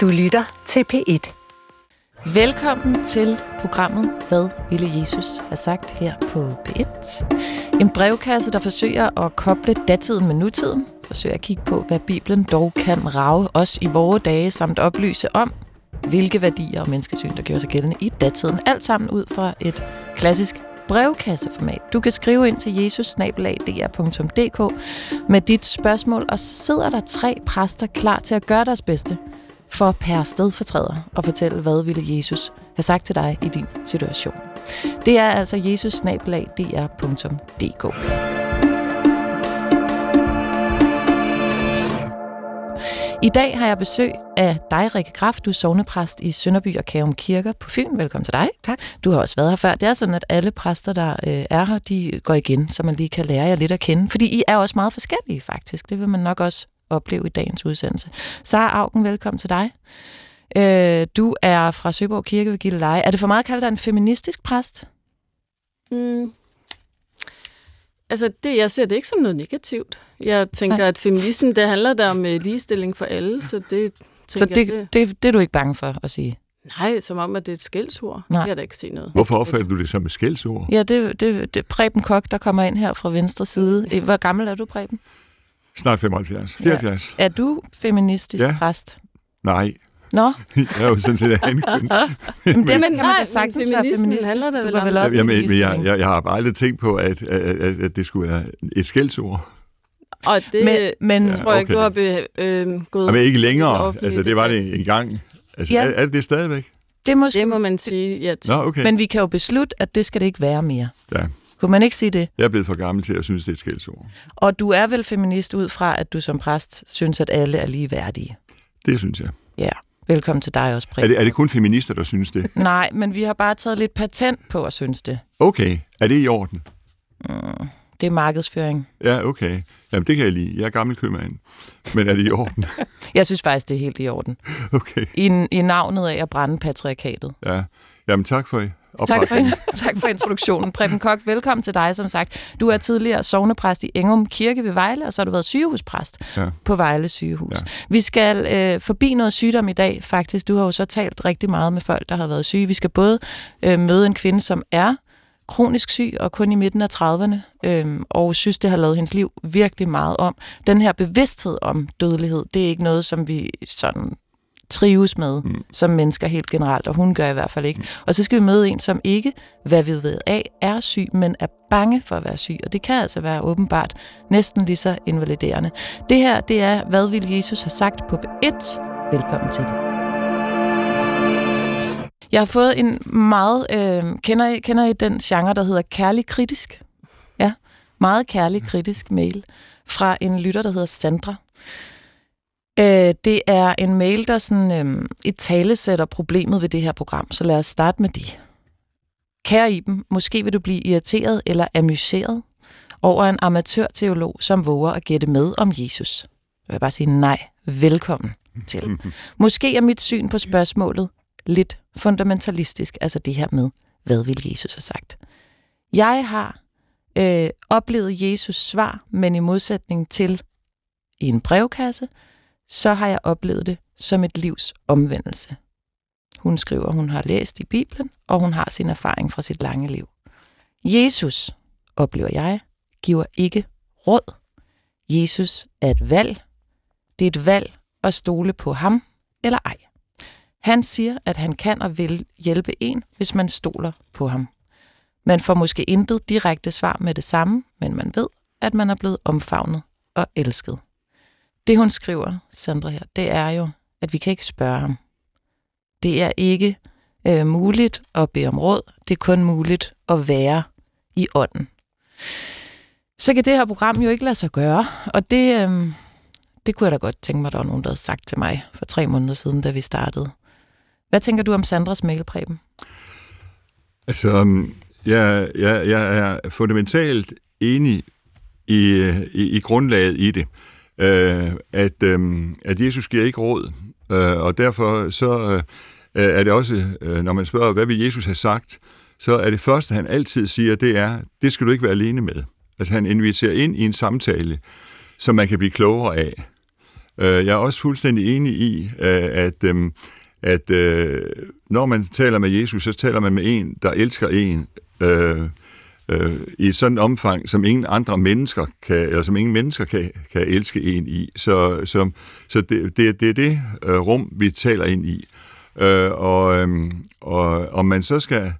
Du lytter til P1. Velkommen til programmet Hvad ville Jesus have sagt her på P1? En brevkasse, der forsøger at koble datiden med nutiden, forsøger at kigge på, hvad Bibelen dog kan rave os i vore dage, samt oplyse om, hvilke værdier og menneskesyn, der gjorde sig gældende i datiden. Alt sammen ud fra et klassisk brevkasseformat. Du kan skrive ind til jesusnabelag.dr.dk med dit spørgsmål, og så sidder der tre præster klar til at gøre deres bedste for per stedfortræder og fortælle, hvad ville Jesus have sagt til dig i din situation. Det er altså jesusnabelag.dr.dk. I dag har jeg besøg af dig, Rikke Kraft. Du er sovnepræst i Sønderby og Kærum Kirker på Fyn. Velkommen til dig. Tak. Du har også været her før. Det er sådan, at alle præster, der øh, er her, de går igen, så man lige kan lære jer lidt at kende. Fordi I er også meget forskellige, faktisk. Det vil man nok også opleve i dagens udsendelse. Sara Augen, velkommen til dig. Øh, du er fra Søborg Kirke ved Gilleleje. Er det for meget at kalde dig en feministisk præst? Mm. Altså, det, jeg ser det ikke som noget negativt. Jeg tænker, Nej. at feminismen, det handler der om øh, ligestilling for alle, så det Så det, jeg, det, det, det er du ikke bange for at sige? Nej, som om, at det er et skældsord. Nej. Det kan jeg da ikke se noget. Hvorfor opfatter du det som et skældsord? Ja, det, det, det er Preben Kok, der kommer ind her fra venstre side. Hvor gammel er du, Preben? Snart 75. 74. Er du feministisk Ja. præst? Nej, Nå, jeg er jo sådan set anden køn. men det kan man nej, da sagtens men være feministisk. handler Du vel går om- vel op Jamen, men jeg, jeg, jeg har bare aldrig tænkt på, at, at, at, at det skulle være et skældsord. Og det Men- men- men, tror jeg ikke, Ja, du har okay. be, øh, gået... Men ikke længere. Altså, det var det engang. Altså, Ja. er, er det det stadigvæk? Det, må, Det må man sige, ja. Nå, okay. Men vi kan jo beslutte, at det skal det ikke være mere. Ja. Kunne man ikke sige det? Jeg er blevet for gammel til at synes, det er et skældsord. Og du er vel feminist ud fra, at du som præst synes, at alle er lige værdige. Det synes jeg. Ja. Velkommen til dig også, Er Preben. det, er det kun feminister, der synes det? Nej, men vi har bare taget lidt patent på at synes det. Okay, er det i orden? Det er markedsføring. Ja, okay. Jamen, det kan jeg lide. Jeg er gammel købmand. Men er det i orden? Jeg synes faktisk, det er helt i orden. Okay, I, i navnet af at brænde patriarkatet. ja. Jamen, tak for Tak for, tak for introduktionen. Preben Kok, velkommen til dig, som sagt. Du er tidligere sovnepræst i Engum Kirke ved Vejle, og så har du været sygehuspræst Ja. på Vejle sygehus. Ja. Vi skal øh, forbi noget sygdom i dag, faktisk. Du har jo så talt rigtig meget med folk, der har været syge. Vi skal både øh, møde en kvinde, som er kronisk syg og kun i midten af 30'erne, øh, og synes, det har lavet hendes liv virkelig meget om. Den her bevidsthed om dødelighed, det er ikke noget, som vi sådan trives med mm. som mennesker helt generelt, og hun gør i hvert fald ikke. Mm. Og så skal vi møde en, som ikke, hvad vi ved af, er syg, men er bange for at være syg. Og det kan altså være åbenbart næsten lige så invaliderende. Det her, det er, hvad vil Jesus have sagt på P1? Velkommen til. Jeg har fået en meget... Øh, kender, I, kender I den genre, der hedder kærlig kritisk? Ja, meget kærlig kritisk mail fra en lytter, der hedder Sandra. Øh, det er en mail, der sådan, øh, i tale sætter problemet ved det her program, så lad os starte med det. Kære Iben, måske vil du blive irriteret eller amuseret over en amatørteolog, som våger at gætte med om Jesus. Så vil jeg bare sige nej, velkommen til. Måske er mit syn på spørgsmålet lidt fundamentalistisk, altså det her med, hvad vil Jesus have sagt? Jeg har øh, oplevet Jesus svar, men i modsætning til i en brevkasse, så har jeg oplevet det som et livs omvendelse. Hun skriver, hun har læst i Bibelen, og hun har sin erfaring fra sit lange liv. Jesus, oplever jeg, giver ikke råd. Jesus er et valg. Det er et valg at stole på ham eller ej. Han siger, at han kan og vil hjælpe en, hvis man stoler på ham. Man får måske intet direkte svar med det samme, men man ved, at man er blevet omfavnet og elsket. Det hun skriver, Sandra her, det er jo, at vi kan ikke spørge ham. Det er ikke øh, muligt at bede om råd. Det er kun muligt at være i ånden. Så kan det her program jo ikke lade sig gøre, og det, øh, det kunne jeg da godt tænke mig, der var nogen, der havde sagt til mig for tre måneder siden, da vi startede. Hvad tænker du om Sandras mailpræben? Altså, øhm, jeg, jeg, jeg er fundamentalt enig i, øh, i, i grundlaget i det øh, at, øh, at Jesus giver ikke råd, øh, og derfor så øh, øh, er det også, øh, når man spørger, hvad vil Jesus have sagt, så er det første, han altid siger, det er, det skal du ikke være alene med. Altså han inviterer ind i en samtale, som man kan blive klogere af. Øh, jeg er også fuldstændig enig i, øh, at, øh, at øh, når man taler med Jesus, så taler man med en, der elsker en, øh, øh, i et sådan omfang, som ingen andre mennesker kan, eller som ingen mennesker kan, kan elske en i. Så, så, så det, det, det er det øh, rum, vi taler ind i. Øh, og, øh, og om man så skal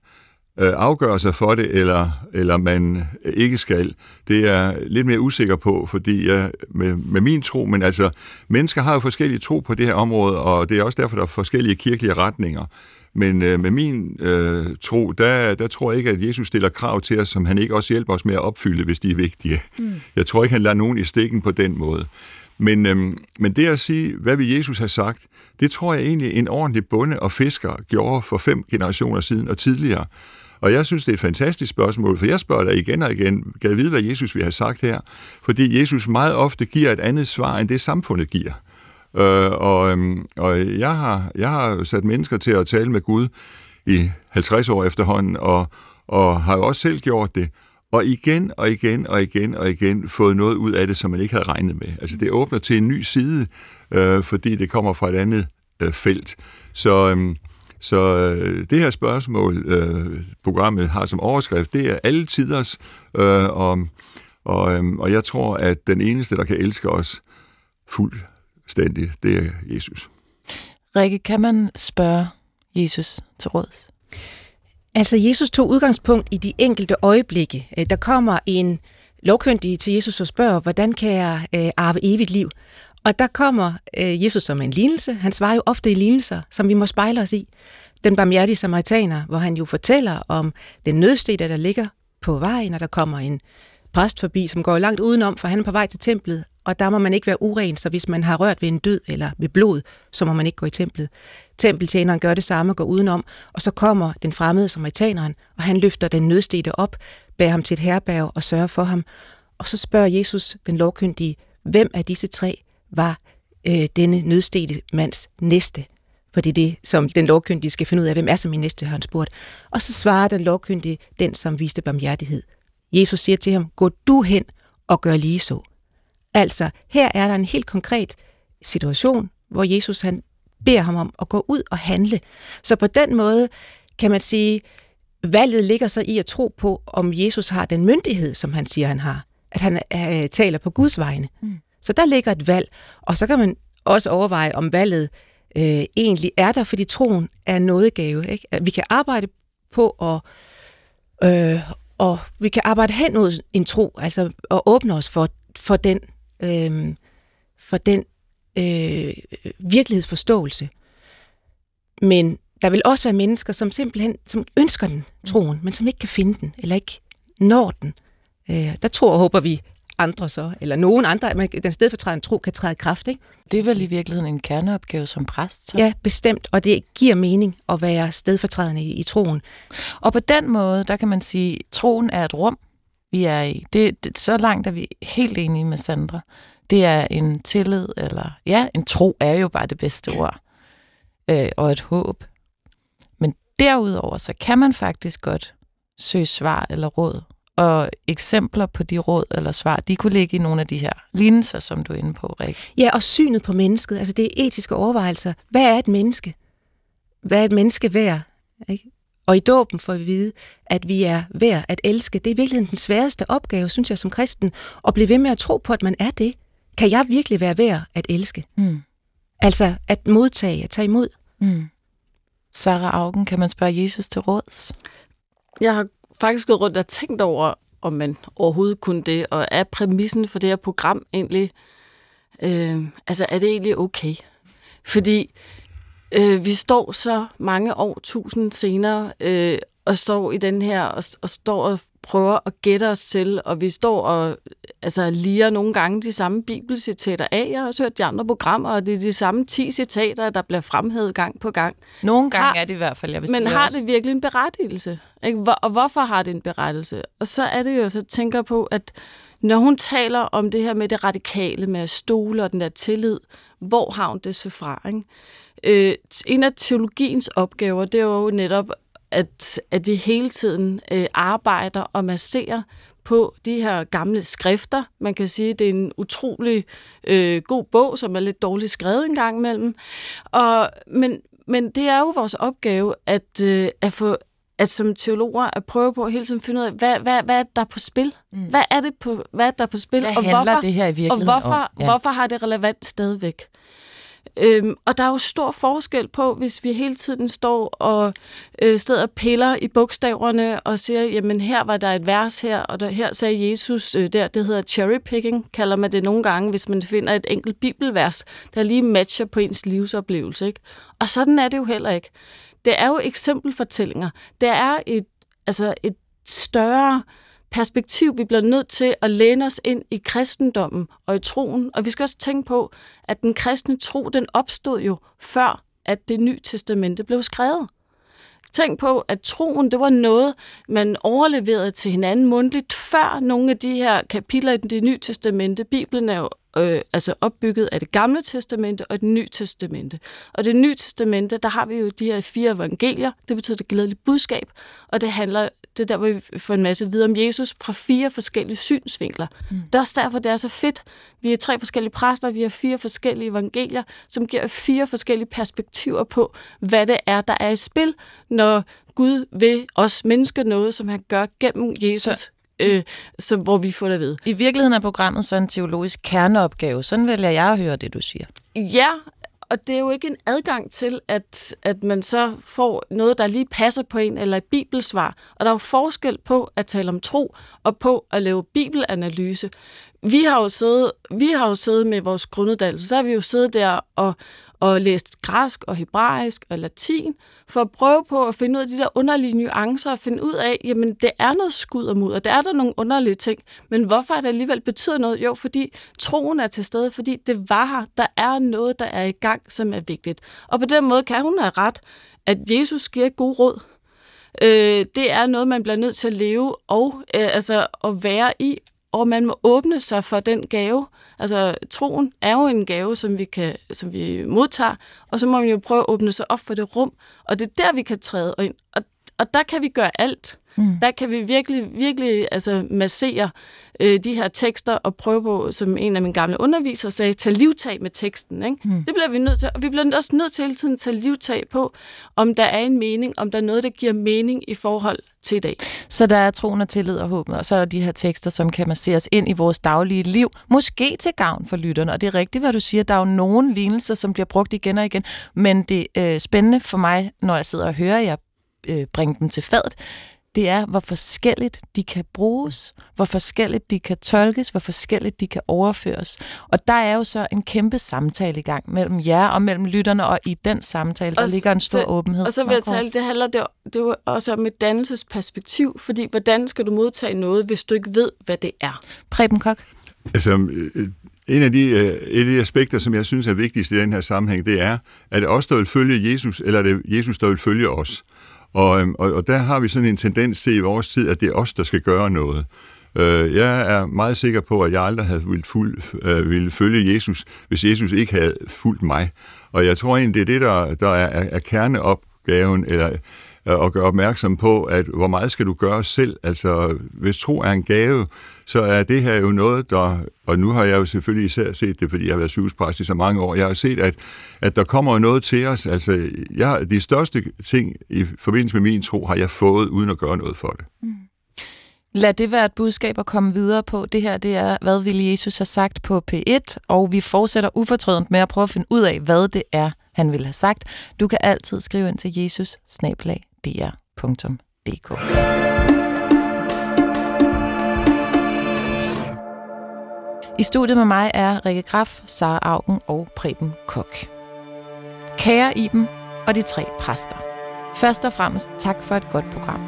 øh, afgøre sig for det, eller, eller man ikke skal, det er lidt mere usikker på, fordi jeg, med, med min tro, men altså, mennesker har jo forskellige tro på det her område, og det er også derfor, der er forskellige kirkelige retninger. Men øh, med min øh, tro, der, der tror jeg ikke, at Jesus stiller krav til os, som han ikke også hjælper os med at opfylde, hvis de er vigtige. Mm. Jeg tror ikke, han lader nogen i stikken på den måde. Men, øhm, men det at sige, hvad vil Jesus have sagt, det tror jeg egentlig en ordentlig bonde og fisker gjorde for fem generationer siden og tidligere. Og jeg synes, det er et fantastisk spørgsmål, for jeg spørger dig igen og igen, kan jeg vide, hvad Jesus vil have sagt her? Fordi Jesus meget ofte giver et andet svar, end det samfundet giver. Øh, og, øhm, og jeg, har, jeg har sat mennesker til at tale med Gud i 50 år efterhånden, og, og har jo også selv gjort det. Og igen og igen og igen og igen fået noget ud af det, som man ikke havde regnet med. Altså det åbner til en ny side, øh, fordi det kommer fra et andet øh, felt. Så, øh, så øh, det her spørgsmål, øh, programmet har som overskrift, det er alle tiders, øh, og, og, øh, og jeg tror, at den eneste, der kan elske os fuldstændigt, det er Jesus. Rikke, kan man spørge Jesus til råds? Altså, Jesus tog udgangspunkt i de enkelte øjeblikke. Øh, der kommer en lovkyndig til Jesus og spørger, hvordan kan jeg øh, arve evigt liv? Og der kommer øh, Jesus som en lignelse. Han svarer jo ofte i lignelser, som vi må spejle os i. Den barmhjertige samaritaner, hvor han jo fortæller om den nødstede, der ligger på vejen, og der kommer en præst forbi, som går langt udenom, for han er på vej til templet, og der må man ikke være uren, så hvis man har rørt ved en død eller ved blod, så må man ikke gå i templet. Tempeltjeneren gør det samme og går udenom, og så kommer den fremmede samaritaneren, og han løfter den nødstede op, bærer ham til et herberg og sørger for ham. Og så spørger Jesus den lovkyndige, hvem af disse tre var øh, denne nødstede mands næste? For det er det, som den lovkyndige skal finde ud af, hvem er som min næste, har han spurgt. Og så svarer den lovkyndige, den som viste barmhjertighed. Jesus siger til ham, gå du hen og gør lige så. Altså, her er der en helt konkret situation, hvor Jesus han beder ham om at gå ud og handle. Så på den måde kan man sige, valget ligger så i at tro på, om Jesus har den myndighed, som han siger, han har. At han øh, taler på Guds vegne. Mm. Så der ligger et valg. Og så kan man også overveje, om valget øh, egentlig er der, fordi troen er nådegave. Ikke? At vi kan arbejde på at, øh, og vi kan arbejde hen mod en tro, altså at åbne os for, for den, øh, for den øh, virkelighedsforståelse. Men der vil også være mennesker, som simpelthen som ønsker den, troen, men som ikke kan finde den, eller ikke når den. Øh, der tror og håber vi andre så, eller nogen andre, at den stedfortrædende tro kan træde kraft. Ikke? Det er vel i virkeligheden en kerneopgave som præst? Så? Ja, bestemt, og det giver mening at være stedfortrædende i, i troen. Og på den måde, der kan man sige, at troen er et rum, vi er i. Det, det, så langt er vi helt enige med Sandra. Det er en tillid, eller ja, en tro er jo bare det bedste ord, øh, og et håb. Men derudover, så kan man faktisk godt søge svar eller råd og eksempler på de råd eller svar, de kunne ligge i nogle af de her lignelser, som du er inde på, Rik. Ja, og synet på mennesket. Altså det er etiske overvejelser. Hvad er et menneske? Hvad er et menneske værd? Ikke? Og i dåben får vi vide, at vi er værd at elske. Det er virkelig den sværeste opgave, synes jeg, som kristen, at blive ved med at tro på, at man er det. Kan jeg virkelig være værd at elske? Mm. Altså at modtage, at tage imod. Mm. Sarah Augen, kan man spørge Jesus til råds? Jeg har faktisk gået rundt og tænkt over, om man overhovedet kunne det, og er præmissen for det her program egentlig, øh, altså er det egentlig okay? Fordi øh, vi står så mange år, tusind senere, øh, og står i den her, og, og står og prøver at gætte os til, og vi står og altså, liger nogle gange de samme bibelcitater af. Jeg har også hørt de andre programmer, og det er de samme 10 citater, der bliver fremhævet gang på gang. Nogle gange har, er det i hvert fald, jeg vil Men har også. det virkelig en berettigelse? Ikke? Hvor, og hvorfor har det en berettigelse? Og så er det jo, så tænker på, at når hun taler om det her med det radikale, med at stole og den der tillid, hvor har hun det så fra? Ikke? Øh, en af teologiens opgaver, det er jo netop at, at vi hele tiden øh, arbejder og masserer på de her gamle skrifter. Man kan sige, at det er en utrolig øh, god bog, som er lidt dårligt skrevet en gang imellem. Og, men, men det er jo vores opgave at, øh, at få at som teologer at prøve på at hele tiden finde ud af, hvad, hvad, hvad er der på spil? Mm. Hvad er det på, hvad er der på spil? Hvad og hvorfor, det her i virkeligheden Og hvorfor, om? Ja. hvorfor har det relevant stadigvæk? Øhm, og der er jo stor forskel på, hvis vi hele tiden står og øh, steder piller i bogstaverne og siger, jamen her var der et vers her, og der, her sagde Jesus øh, der, det hedder cherry picking, kalder man det nogle gange, hvis man finder et enkelt bibelvers, der lige matcher på ens livsoplevelse. Ikke? Og sådan er det jo heller ikke. Det er jo eksempelfortællinger. Det er et, altså et større perspektiv, vi bliver nødt til at læne os ind i kristendommen og i troen. Og vi skal også tænke på, at den kristne tro, den opstod jo før, at det nye testamente blev skrevet. Tænk på, at troen, det var noget, man overleverede til hinanden mundtligt, før nogle af de her kapitler i det nye testamente. Bibelen er jo øh, altså opbygget af det gamle testamente og det nye testamente. Og det nye testamente, der har vi jo de her fire evangelier, det betyder det glædelige budskab, og det handler, det er der, hvor vi får en masse videre om Jesus fra fire forskellige synsvinkler. Mm. Det er også derfor, det er så fedt. Vi er tre forskellige præster, vi har fire forskellige evangelier, som giver fire forskellige perspektiver på, hvad det er, der er i spil, når Gud vil os mennesker noget, som han gør gennem Jesus. Så øh, så, hvor vi får det at vide. I virkeligheden er programmet så en teologisk kerneopgave. Sådan vælger jeg at høre det, du siger. Ja, og det er jo ikke en adgang til, at, at man så får noget, der lige passer på en, eller et bibelsvar. Og der er jo forskel på at tale om tro, og på at lave bibelanalyse. Vi har jo siddet, vi har jo siddet med vores grunduddannelse, så har vi jo siddet der og, og læst græsk og hebraisk og latin, for at prøve på at finde ud af de der underlige nuancer, og finde ud af, jamen det er noget skud og mud, og der er der nogle underlige ting, men hvorfor er det alligevel betyder noget? Jo, fordi troen er til stede, fordi det var her. Der er noget, der er i gang, som er vigtigt. Og på den måde kan hun have ret, at Jesus giver god råd. Øh, det er noget, man bliver nødt til at leve og øh, altså at være i, og man må åbne sig for den gave. Altså, troen er jo en gave, som vi, kan, som vi modtager, og så må man jo prøve at åbne sig op for det rum, og det er der, vi kan træde ind. Og, og der kan vi gøre alt. Mm. Der kan vi virkelig, virkelig altså, massere øh, de her tekster og prøve på, som en af mine gamle undervisere sagde, tage livtag med teksten. Ikke? Mm. Det bliver vi nødt til. Og vi bliver også nødt til hele tiden at tage livtag på, om der er en mening, om der er noget, der giver mening i forhold til i dag. Så der er troen og tillid og håb, og så er der de her tekster, som kan masseres ind i vores daglige liv, måske til gavn for lytterne. Og det er rigtigt, hvad du siger, der er jo nogle lignelser, som bliver brugt igen og igen, men det er øh, spændende for mig, når jeg sidder og hører jer øh, bringe dem til fadet, det er, hvor forskelligt de kan bruges, hvor forskelligt de kan tolkes, hvor forskelligt de kan overføres. Og der er jo så en kæmpe samtale i gang mellem jer og mellem lytterne, og i den samtale, der og ligger en stor så, åbenhed. Og så vil jeg tale, det handler det, det er også om et dannelsesperspektiv, fordi hvordan skal du modtage noget, hvis du ikke ved, hvad det er? Preben Kok? Altså, øh, en af de, øh, et af de aspekter, som jeg synes er vigtigst i den her sammenhæng, det er, at det os, der vil følge Jesus, eller er det Jesus, der vil følge os? Og, øhm, og, og der har vi sådan en tendens til i vores tid, at det er os, der skal gøre noget. Øh, jeg er meget sikker på, at jeg aldrig havde ville, fuld, øh, ville følge Jesus, hvis Jesus ikke havde fulgt mig. Og jeg tror egentlig, det er det, der, der er, er kerneopgaven, eller øh, at og gøre opmærksom på, at hvor meget skal du gøre selv? Altså, hvis tro er en gave, så er det her jo noget, der, og nu har jeg jo selvfølgelig især set det, fordi jeg har været sygehuspræst i så mange år, jeg har set, at, at der kommer noget til os. Altså, jeg, de største ting i forbindelse med min tro har jeg fået, uden at gøre noget for det. Mm. Lad det være et budskab at komme videre på. Det her, det er, hvad ville Jesus have sagt på P1, og vi fortsætter ufortrødent med at prøve at finde ud af, hvad det er, han ville have sagt. Du kan altid skrive ind til jesus dr.dk. I studiet med mig er Rikke Graf, Sara Augen og Preben Kok. Kære Iben og de tre præster. Først og fremmest tak for et godt program.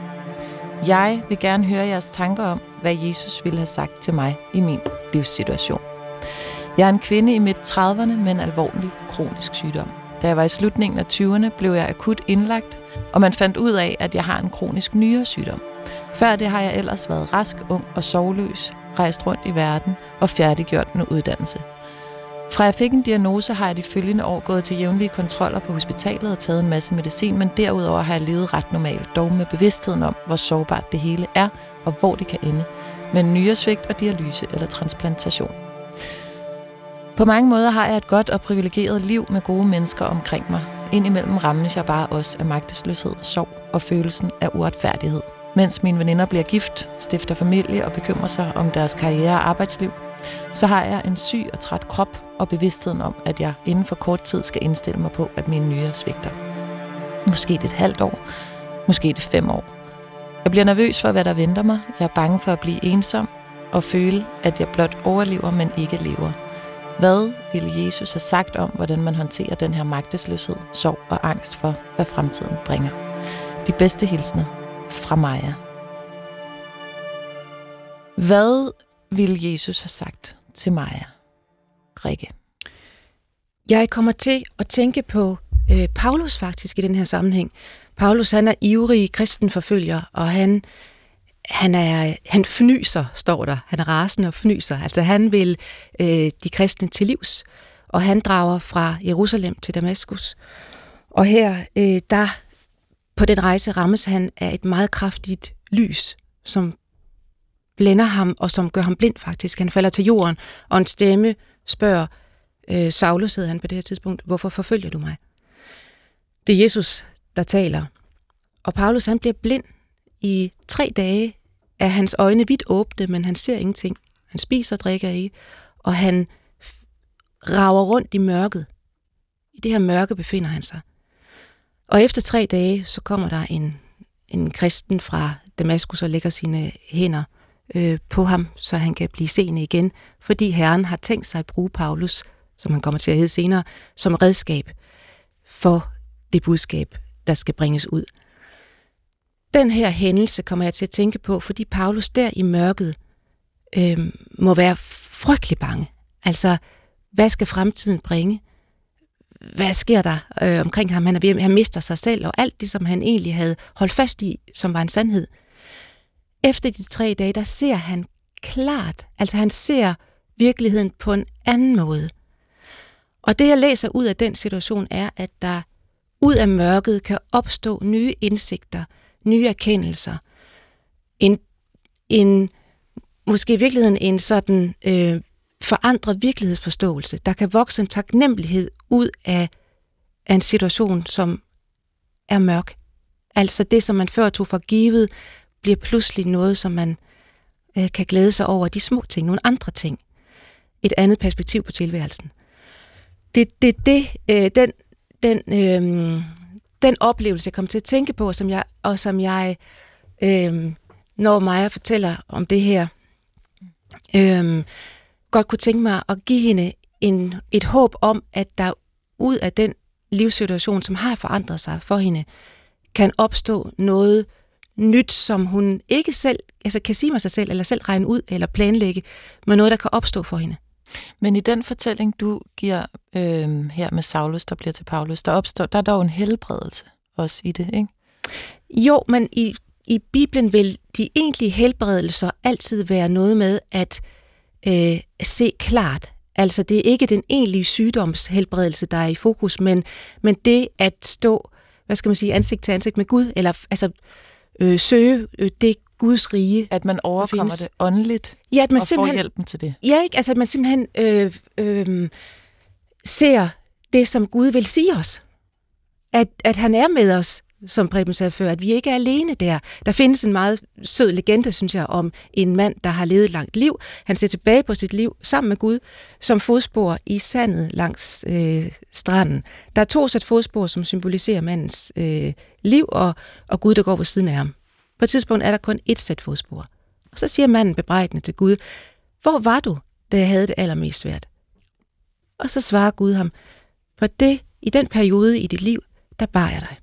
Jeg vil gerne høre jeres tanker om, hvad Jesus ville have sagt til mig i min livssituation. Jeg er en kvinde i midt 30'erne med en alvorlig kronisk sygdom. Da jeg var i slutningen af 20'erne, blev jeg akut indlagt, og man fandt ud af, at jeg har en kronisk nyresygdom. Før det har jeg ellers været rask, ung og sovløs, rejst rundt i verden og færdiggjort en uddannelse. Fra jeg fik en diagnose, har jeg de følgende år gået til jævnlige kontroller på hospitalet og taget en masse medicin, men derudover har jeg levet ret normalt, dog med bevidstheden om, hvor sårbart det hele er, og hvor det kan ende, med nyresvigt og dialyse eller transplantation. På mange måder har jeg et godt og privilegeret liv med gode mennesker omkring mig. Indimellem rammes jeg bare også af magtesløshed, sorg og følelsen af uretfærdighed. Mens mine veninder bliver gift, stifter familie og bekymrer sig om deres karriere og arbejdsliv, så har jeg en syg og træt krop og bevidstheden om, at jeg inden for kort tid skal indstille mig på, at mine nyere svigter. Måske det et halvt år, måske det fem år. Jeg bliver nervøs for, hvad der venter mig. Jeg er bange for at blive ensom og føle, at jeg blot overlever, men ikke lever. Hvad ville Jesus have sagt om, hvordan man håndterer den her magtesløshed, sorg og angst for, hvad fremtiden bringer? De bedste hilsner fra Maja. Hvad ville Jesus have sagt til Maja? Rikke. Jeg kommer til at tænke på øh, Paulus faktisk i den her sammenhæng. Paulus han er ivrig kristenforfølger, og han, han, er, han fnyser, står der. Han er rasende og fnyser. Altså han vil øh, de kristne til livs, og han drager fra Jerusalem til Damaskus. Og her, øh, der på den rejse rammes han af et meget kraftigt lys, som blænder ham, og som gør ham blind faktisk. Han falder til jorden, og en stemme spørger, øh, Saulus hedder han på det her tidspunkt, hvorfor forfølger du mig? Det er Jesus, der taler. Og Paulus han bliver blind i tre dage, er hans øjne vidt åbne, men han ser ingenting. Han spiser og drikker ikke, og han rager rundt i mørket. I det her mørke befinder han sig. Og efter tre dage, så kommer der en, en kristen fra Damaskus og lægger sine hænder øh, på ham, så han kan blive seende igen, fordi Herren har tænkt sig at bruge Paulus, som han kommer til at hedde senere, som redskab for det budskab, der skal bringes ud. Den her hændelse kommer jeg til at tænke på, fordi Paulus der i mørket øh, må være frygtelig bange. Altså, hvad skal fremtiden bringe? Hvad sker der øh, omkring ham? Han, er ved, han mister sig selv, og alt det, som han egentlig havde holdt fast i, som var en sandhed. Efter de tre dage, der ser han klart, altså han ser virkeligheden på en anden måde. Og det, jeg læser ud af den situation, er, at der ud af mørket kan opstå nye indsigter, nye erkendelser. En, en måske i virkeligheden en sådan øh, forandret virkelighedsforståelse. Der kan vokse en taknemmelighed ud af, af en situation, som er mørk. Altså det, som man før tog for givet, bliver pludselig noget, som man øh, kan glæde sig over. De små ting, nogle andre ting. Et andet perspektiv på tilværelsen. Det det, det øh, den, den, øh, den oplevelse, jeg kom til at tænke på, og som jeg, og som jeg øh, når Maja fortæller om det her, øh, godt kunne tænke mig at give hende en, et håb om, at der ud af den livssituation, som har forandret sig for hende, kan opstå noget nyt, som hun ikke selv altså kan sige mig sig selv, eller selv regne ud, eller planlægge, men noget, der kan opstå for hende. Men i den fortælling, du giver øh, her med Saulus, der bliver til Paulus, der opstår, der er dog en helbredelse også i det, ikke? Jo, men i, i Bibelen vil de egentlige helbredelser altid være noget med at øh, se klart. Altså det er ikke den egentlige sygdomshelbredelse, der er i fokus, men, men det at stå, hvad skal man sige, ansigt til ansigt med Gud, eller altså øh, søge øh, det Guds rige. At man overkommer det åndeligt ja, at man og får hjælpen til det. Ja, ikke? Altså at man simpelthen øh, øh, ser det, som Gud vil sige os. At, at han er med os, som Preben sagde før, at vi ikke er alene der. Der findes en meget sød legende, synes jeg, om en mand, der har levet et langt liv. Han ser tilbage på sit liv sammen med Gud, som fodspor i sandet langs øh, stranden. Der er to sæt fodspor, som symboliserer mandens øh, liv, og, og Gud, der går ved siden af ham. På et tidspunkt er der kun et sæt fodspor. Og så siger manden bebrejdende til Gud, hvor var du, da jeg havde det allermest svært? Og så svarer Gud ham, for det, i den periode i dit liv, der bar jeg dig.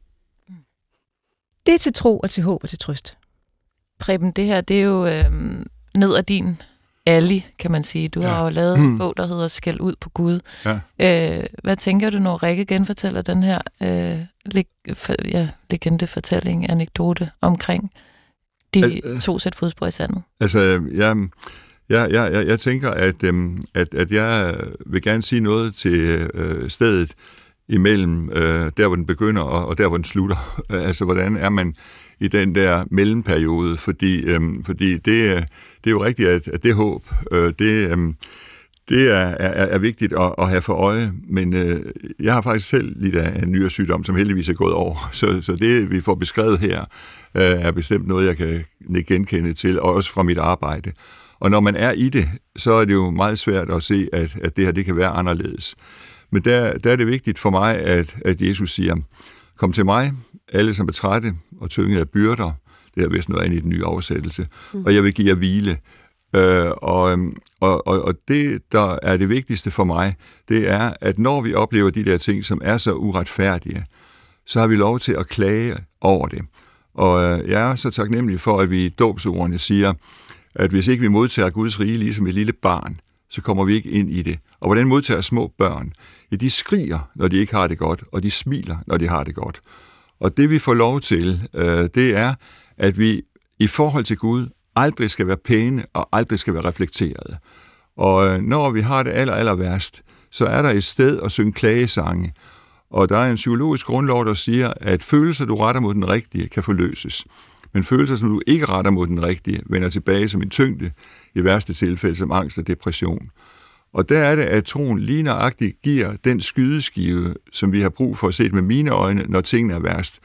Det er til tro og til håb og til trøst. Preben, det her, det er jo øh, ned ad din alley, kan man sige. Du ja. har jo lavet en bog, der hedder Skæld ud på Gud. Ja. Øh, hvad tænker du, når Rikke genfortæller den her øh, leg- for, ja, legendefortælling, anekdote omkring de Al- to sæt fodspor i sandet? Altså, jeg, jeg, jeg, jeg, jeg tænker, at, øhm, at, at jeg vil gerne sige noget til øh, stedet imellem øh, der, hvor den begynder og, og der, hvor den slutter. altså, hvordan er man i den der mellemperiode? Fordi, øh, fordi det, øh, det er jo rigtigt, at, at det håb, øh, det... Øh, det er, er, er vigtigt at, at have for øje, men øh, jeg har faktisk selv lidt af en nyere sygdom, som heldigvis er gået over. Så, så det, vi får beskrevet her, øh, er bestemt noget, jeg kan genkende til, og også fra mit arbejde. Og når man er i det, så er det jo meget svært at se, at, at det her det kan være anderledes. Men der, der er det vigtigt for mig, at, at Jesus siger, kom til mig, alle som er trætte og tynget af byrder, det er vist noget andet i den nye oversættelse, mm. og jeg vil give jer hvile. Øh, og, øhm, og, og, og det, der er det vigtigste for mig, det er, at når vi oplever de der ting, som er så uretfærdige, så har vi lov til at klage over det. Og øh, jeg er så taknemmelig for, at vi i dåbsordene siger, at hvis ikke vi modtager Guds rige ligesom et lille barn, så kommer vi ikke ind i det. Og hvordan modtager små børn? Ja, de skriger, når de ikke har det godt, og de smiler, når de har det godt. Og det vi får lov til, øh, det er, at vi i forhold til Gud aldrig skal være pæne og aldrig skal være reflekterede. Og øh, når vi har det aller, aller værst, så er der et sted at synge klagesange. Og der er en psykologisk grundlov, der siger, at følelser, du retter mod den rigtige, kan forløses. Men følelser, som du ikke retter mod den rigtige, vender tilbage som en tyngde, i værste tilfælde som angst og depression. Og der er det, at troen lige nøjagtigt giver den skydeskive, som vi har brug for at se med mine øjne, når tingene er værst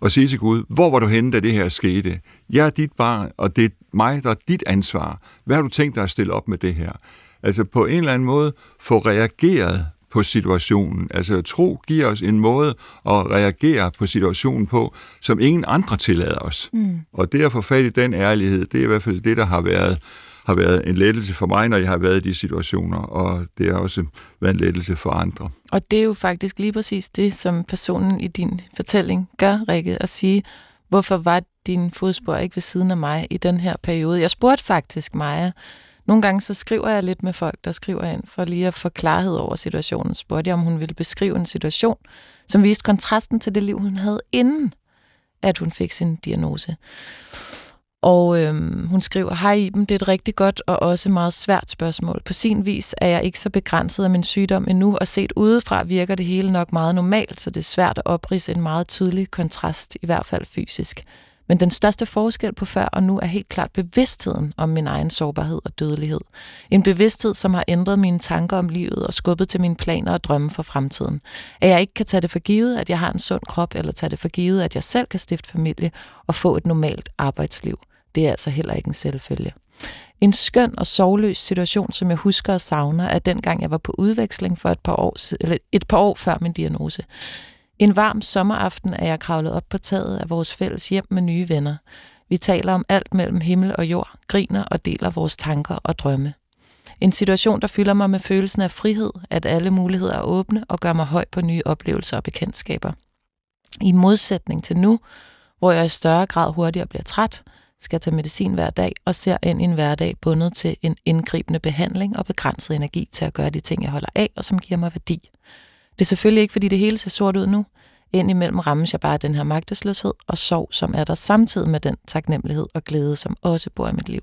og sige til Gud, hvor var du henne, da det her skete? Jeg er dit barn, og det er mig, der er dit ansvar. Hvad har du tænkt dig at stille op med det her? Altså på en eller anden måde få reageret på situationen. Altså tro giver os en måde at reagere på situationen på, som ingen andre tillader os. Mm. Og det at få fat i den ærlighed, det er i hvert fald det, der har været har været en lettelse for mig, når jeg har været i de situationer, og det har også været en lettelse for andre. Og det er jo faktisk lige præcis det, som personen i din fortælling gør, Rikke, at sige, hvorfor var din fodspor ikke ved siden af mig i den her periode? Jeg spurgte faktisk Maja, nogle gange så skriver jeg lidt med folk, der skriver ind, for lige at få klarhed over situationen. Spurgte jeg, om hun ville beskrive en situation, som viste kontrasten til det liv, hun havde inden, at hun fik sin diagnose. Og øhm, hun skriver, hej Iben, det er et rigtig godt og også meget svært spørgsmål. På sin vis er jeg ikke så begrænset af min sygdom endnu, og set udefra virker det hele nok meget normalt, så det er svært at oprise en meget tydelig kontrast, i hvert fald fysisk. Men den største forskel på før og nu er helt klart bevidstheden om min egen sårbarhed og dødelighed. En bevidsthed, som har ændret mine tanker om livet og skubbet til mine planer og drømme for fremtiden. At jeg ikke kan tage det for givet, at jeg har en sund krop, eller tage det for givet, at jeg selv kan stifte familie og få et normalt arbejdsliv. Det er altså heller ikke en selvfølge. En skøn og sovløs situation, som jeg husker og savner, er dengang jeg var på udveksling for et par år, eller et par år før min diagnose. En varm sommeraften er jeg kravlet op på taget af vores fælles hjem med nye venner. Vi taler om alt mellem himmel og jord, griner og deler vores tanker og drømme. En situation, der fylder mig med følelsen af frihed, at alle muligheder er åbne og gør mig høj på nye oplevelser og bekendtskaber. I modsætning til nu, hvor jeg i større grad hurtigere bliver træt, skal tage medicin hver dag og ser ind i en hverdag bundet til en indgribende behandling og begrænset energi til at gøre de ting, jeg holder af og som giver mig værdi. Det er selvfølgelig ikke, fordi det hele ser sort ud nu. Indimellem rammes jeg bare af den her magtesløshed og sorg, som er der samtidig med den taknemmelighed og glæde, som også bor i mit liv.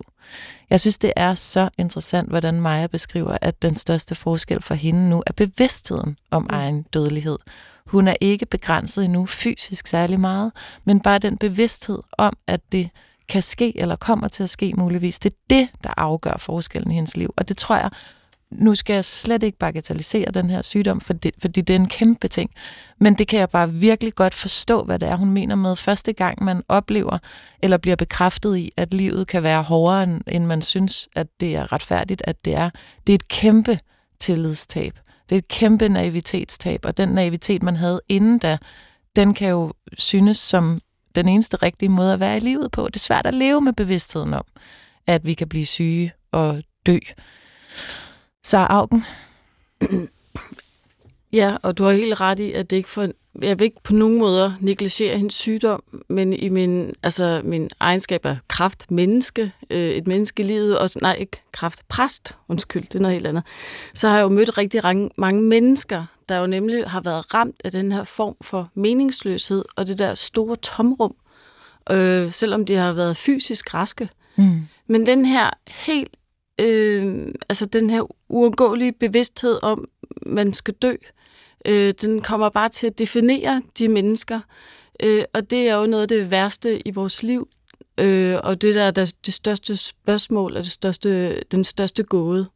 Jeg synes, det er så interessant, hvordan Maja beskriver, at den største forskel for hende nu er bevidstheden om mm. egen dødelighed. Hun er ikke begrænset endnu fysisk særlig meget, men bare den bevidsthed om, at det kan ske, eller kommer til at ske muligvis. Det er det, der afgør forskellen i hendes liv. Og det tror jeg, nu skal jeg slet ikke bagatellisere den her sygdom, for det, fordi det er en kæmpe ting. Men det kan jeg bare virkelig godt forstå, hvad det er, hun mener med første gang, man oplever eller bliver bekræftet i, at livet kan være hårdere, end man synes, at det er retfærdigt, at det er. Det er et kæmpe tillidstab. Det er et kæmpe naivitetstab, og den naivitet, man havde inden da, den kan jo synes som den eneste rigtige måde at være i livet på. Det er svært at leve med bevidstheden om, at vi kan blive syge og dø. Så Augen? Ja, og du har helt ret i, at det ikke for, jeg vil ikke på nogen måder negligere hendes sygdom, men i min, altså min egenskab af kraft, menneske, øh, et menneske i livet, og nej, ikke kraft, præst, undskyld, det er noget helt andet, så har jeg jo mødt rigtig mange mennesker, der jo nemlig har været ramt af den her form for meningsløshed og det der store tomrum, øh, selvom de har været fysisk raske. Mm. Men den her helt øh, altså den her uundgåelige bevidsthed om, man skal dø, øh, den kommer bare til at definere de mennesker. Øh, og det er jo noget af det værste i vores liv. Øh, og det der er det største spørgsmål, og det største, den største gåde.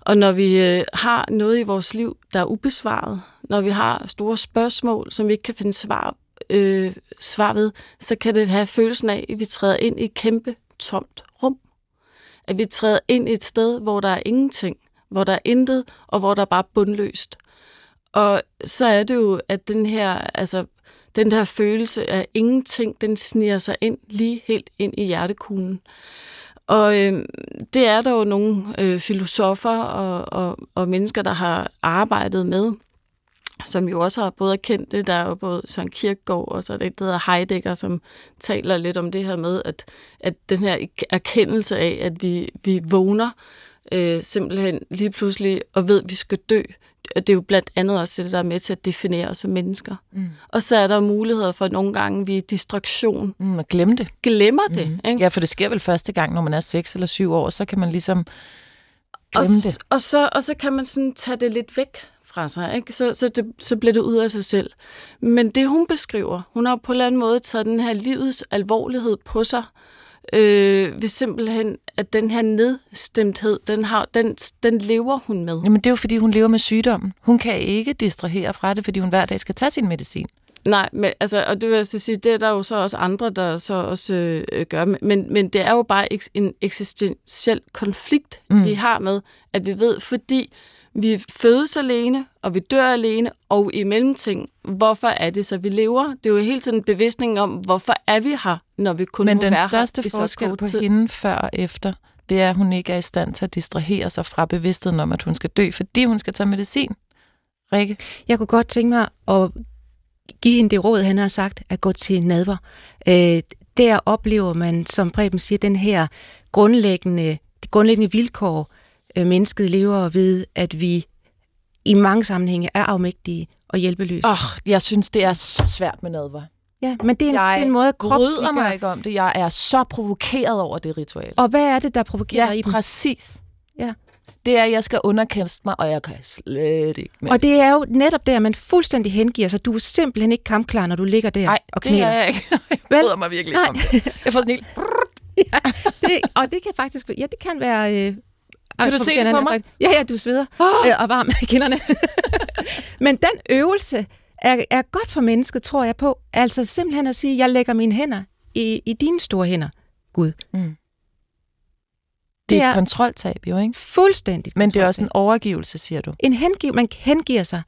Og når vi øh, har noget i vores liv, der er ubesvaret, når vi har store spørgsmål, som vi ikke kan finde svar, øh, svar ved, så kan det have følelsen af, at vi træder ind i et kæmpe tomt rum. At vi træder ind i et sted, hvor der er ingenting, hvor der er intet, og hvor der er bare bundløst. Og så er det jo, at den her, altså, den der følelse af ingenting, den sniger sig ind lige helt ind i hjertekuglen. Og øh, det er der jo nogle øh, filosofer og, og, og mennesker, der har arbejdet med, som jo også har både erkendt det. Der er jo både Søren Kierkegaard, og så det, der hedder Heidegger, som taler lidt om det her med, at, at den her erkendelse af, at vi, vi vågner øh, simpelthen lige pludselig og ved, at vi skal dø, det er jo blandt andet også det, der er med til at definere os som mennesker. Mm. Og så er der muligheder for, at nogle gange vi er distraktion. Mm, at glemme det. Glemmer det. Mm. Ikke? Ja, for det sker vel første gang, når man er 6 eller 7 år, så kan man ligesom glemme og, det. Og så, og så kan man sådan tage det lidt væk fra sig, ikke? Så, så, det, så bliver det ud af sig selv. Men det, hun beskriver, hun har på en eller anden måde taget den her livets alvorlighed på sig, øh, ved simpelthen, at den her nedstemthed, den, har, den, den lever hun med. Jamen det er jo, fordi hun lever med sygdommen. Hun kan ikke distrahere fra det, fordi hun hver dag skal tage sin medicin. Nej, men, altså, og det vil jeg så sige, det er der jo så også andre, der så også øh, gør. Men, men det er jo bare en eksistentiel konflikt, mm. vi har med, at vi ved, fordi vi fødes alene, og vi dør alene, og i mellemting, hvorfor er det så, vi lever? Det er jo hele tiden bevidstning om, hvorfor er vi her, når vi kun Men må den være største her forskel på tid. hende før og efter, det er, at hun ikke er i stand til at distrahere sig fra bevidstheden om, at hun skal dø, fordi hun skal tage medicin. Rikke? Jeg kunne godt tænke mig at give hende det råd, han har sagt, at gå til nadver. Øh, der oplever man, som Preben siger, den her grundlæggende, de grundlæggende vilkår, øh, mennesket lever ved, at vi i mange sammenhænge er afmægtige og hjælpeløse. Åh, oh, jeg synes, det er så svært med nadver. Ja, men det er en, jeg det er en måde, bryder mig ikke om det. Jeg er så provokeret over det ritual. Og hvad er det, der provokerer ja, i dem? præcis. Ja. Det er, at jeg skal underkaste mig, og jeg kan slet ikke mere. Og det er jo netop der, man fuldstændig hengiver sig. Du er simpelthen ikke kampklar, når du ligger der Ej, og knæler. det er jeg ikke. Jeg bryder mig virkelig Nej. om det. Jeg får sådan helt... ja, det, og det kan faktisk... Ja, det kan være... Øh, kan du se det på mig? Ja, ja, du sveder oh. øh, og varm i kinderne. Men den øvelse er, er godt for mennesket, tror jeg på. Altså simpelthen at sige, jeg lægger mine hænder i, i dine store hænder, Gud. Mm. Det er et kontroltab jo, ikke? Fuldstændig. Men det er også en overgivelse, siger du. En hengiv, man hengiver sig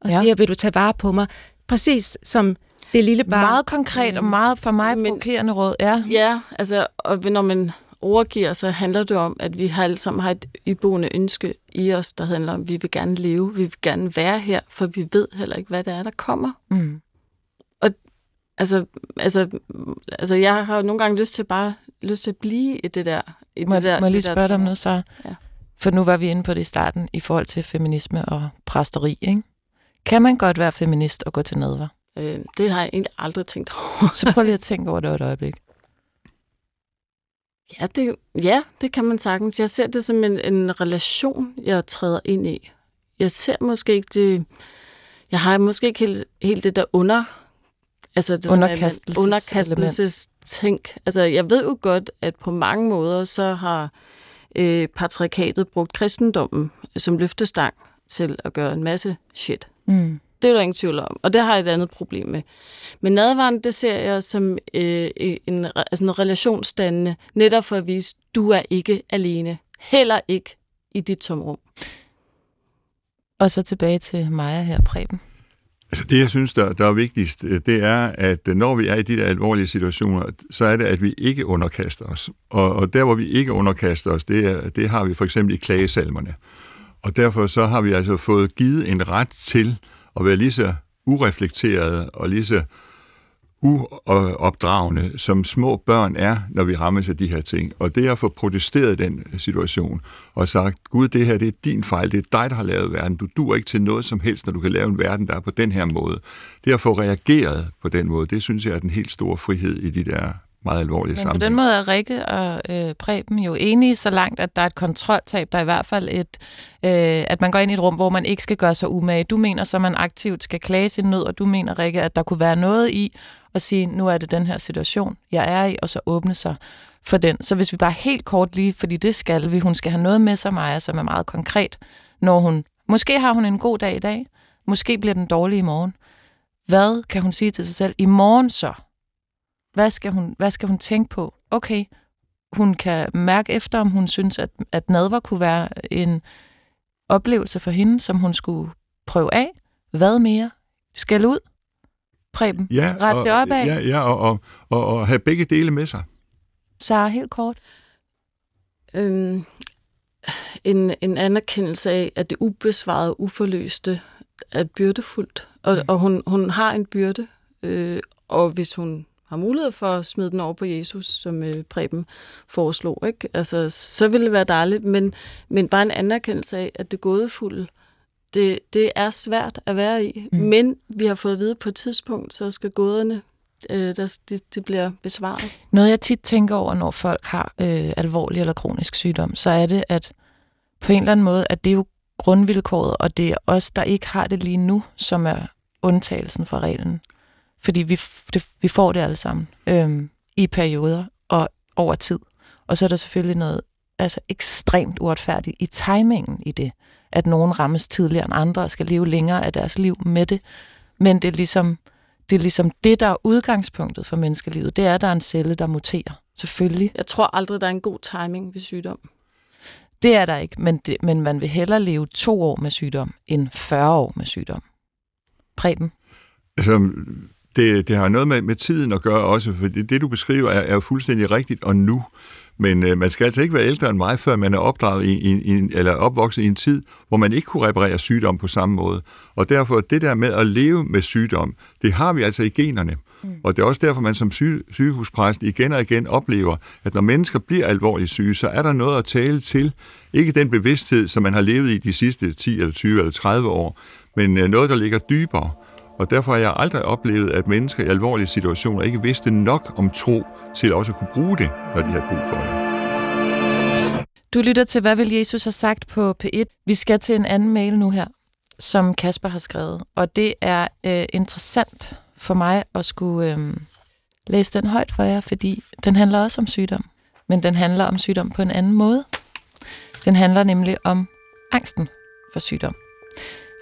og ja. siger, vil du tage vare på mig? Præcis som det lille barn. Meget konkret og meget for mig provokerende råd, ja. Ja, altså, og når man overgiver, så handler det om, at vi har alle sammen har et iboende ønske i os, der handler om, at vi vil gerne leve, vi vil gerne være her, for vi ved heller ikke, hvad det er, der kommer. Mm. Og altså, altså, altså, jeg har nogle gange lyst til bare lyst til at blive i det der. I må, det der må jeg lige spørge dig om noget, så? Ja. For nu var vi inde på det i starten, i forhold til feminisme og præsteri, ikke? Kan man godt være feminist og gå til nadver? Øh, det har jeg egentlig aldrig tænkt over. Så prøv lige at tænke over det et øjeblik. Ja det, ja, det kan man sagtens. Jeg ser det som en, en relation, jeg træder ind i. Jeg ser måske ikke det... Jeg har måske ikke helt, helt det der under... Altså det underkastelses, underkastelses tænk. Altså jeg ved jo godt, at på mange måder så har øh, patriarkatet brugt kristendommen som løftestang til at gøre en masse shit. Mm. Det er der ingen tvivl om, og det har jeg et andet problem med. Men nadvaren, det ser jeg som øh, en, altså en relationsdannende, netop for at vise, du er ikke alene. Heller ikke i dit tomrum. Og så tilbage til Maja her, Preben. Altså det, jeg synes, der, der er vigtigst, det er, at når vi er i de der alvorlige situationer, så er det, at vi ikke underkaster os. Og, og der, hvor vi ikke underkaster os, det, er, det har vi for eksempel i klagesalmerne. Og derfor så har vi altså fået givet en ret til at være lige så ureflekterede og lige så uopdragende, som små børn er, når vi rammes af de her ting. Og det at få protesteret den situation og sagt, Gud, det her det er din fejl, det er dig, der har lavet verden. Du dur ikke til noget som helst, når du kan lave en verden, der er på den her måde. Det at få reageret på den måde, det synes jeg er den helt store frihed i de der meget alvorlige Men på sammenhæng. den måde er Rikke og øh, Preben jo enige så langt, at der er et kontroltab. Der er i hvert fald et, øh, at man går ind i et rum, hvor man ikke skal gøre sig umage. Du mener så, man aktivt skal klage sin nød, og du mener, Rikke, at der kunne være noget i at sige, nu er det den her situation, jeg er i, og så åbne sig for den. Så hvis vi bare helt kort lige, fordi det skal vi, hun skal have noget med sig, Maja, som er meget konkret, når hun, måske har hun en god dag i dag, måske bliver den dårlig i morgen. Hvad kan hun sige til sig selv i morgen så? Hvad skal hun, hvad skal hun tænke på? Okay, hun kan mærke efter, om hun synes, at, at nadver kunne være en oplevelse for hende, som hun skulle prøve af. Hvad mere? Skal ud? Preben, Ja, ret og, det op af. Ja, ja og, og, og, og have begge dele med sig. Sara, helt kort. Øhm, en, en anerkendelse af, at det ubesvarede, uforløste er byrdefuldt. Og, Mm. og hun, hun har en byrde, øh, og hvis hun har mulighed for at smide den over på Jesus, som øh, Preben foreslog, ikke? Altså, så ville det være dejligt, men, men bare en anerkendelse af, at det gådefulde, det, det er svært at være i, Mm. men vi har fået at vide, på et tidspunkt, så skal gåderne, øh, der, de, de bliver besvaret. Noget, jeg tit tænker over, når folk har øh, alvorlig eller kronisk sygdom, så er det, at på en eller anden måde, at det er jo grundvilkåret, og det er os, der ikke har det lige nu, som er undtagelsen fra reglen. Fordi vi, det, vi får det alle sammen øhm, i perioder og over tid. Og så er der selvfølgelig noget altså ekstremt uretfærdigt i timingen i det, at nogen rammes tidligere end andre og skal leve længere af deres liv med det. Men det er ligesom det, er ligesom det der er udgangspunktet for menneskelivet. Det er, at der er en celle, der muterer. Selvfølgelig. Jeg tror aldrig, der er en god timing ved sygdom. Det er der ikke, men, det, men man vil hellere leve to år med sygdom, end 40 år med sygdom. Preben? Altså, det, det har noget med, med tiden at gøre også, for det, det du beskriver er, er fuldstændig rigtigt og nu. Men øh, man skal altså ikke være ældre end mig, før man er opdraget i, i, i, en- eller opvokset i en tid, hvor man ikke kunne reparere sygdom på samme måde. Og derfor det der med at leve med sygdom, det har vi altså i generne. Mm. Og det er også derfor, man som syge, sygehuspræst igen og igen oplever, at når mennesker bliver alvorligt syge, så er der noget at tale til. Ikke den bevidsthed, som man har levet i de sidste 10 eller 20 eller 30 år, men øh, noget, der ligger dybere. Og derfor har jeg aldrig oplevet, at mennesker i alvorlige situationer ikke vidste nok om tro til også at kunne bruge det, når de har brug for det. Du lytter til, hvad vil Jesus have sagt på P1? Vi skal til en anden mail nu her, som Kasper har skrevet. Og det er øh, interessant for mig at skulle øh, læse den højt for jer, fordi den handler også om sygdom. Men den handler om sygdom på en anden måde. Den handler nemlig om angsten for sygdom.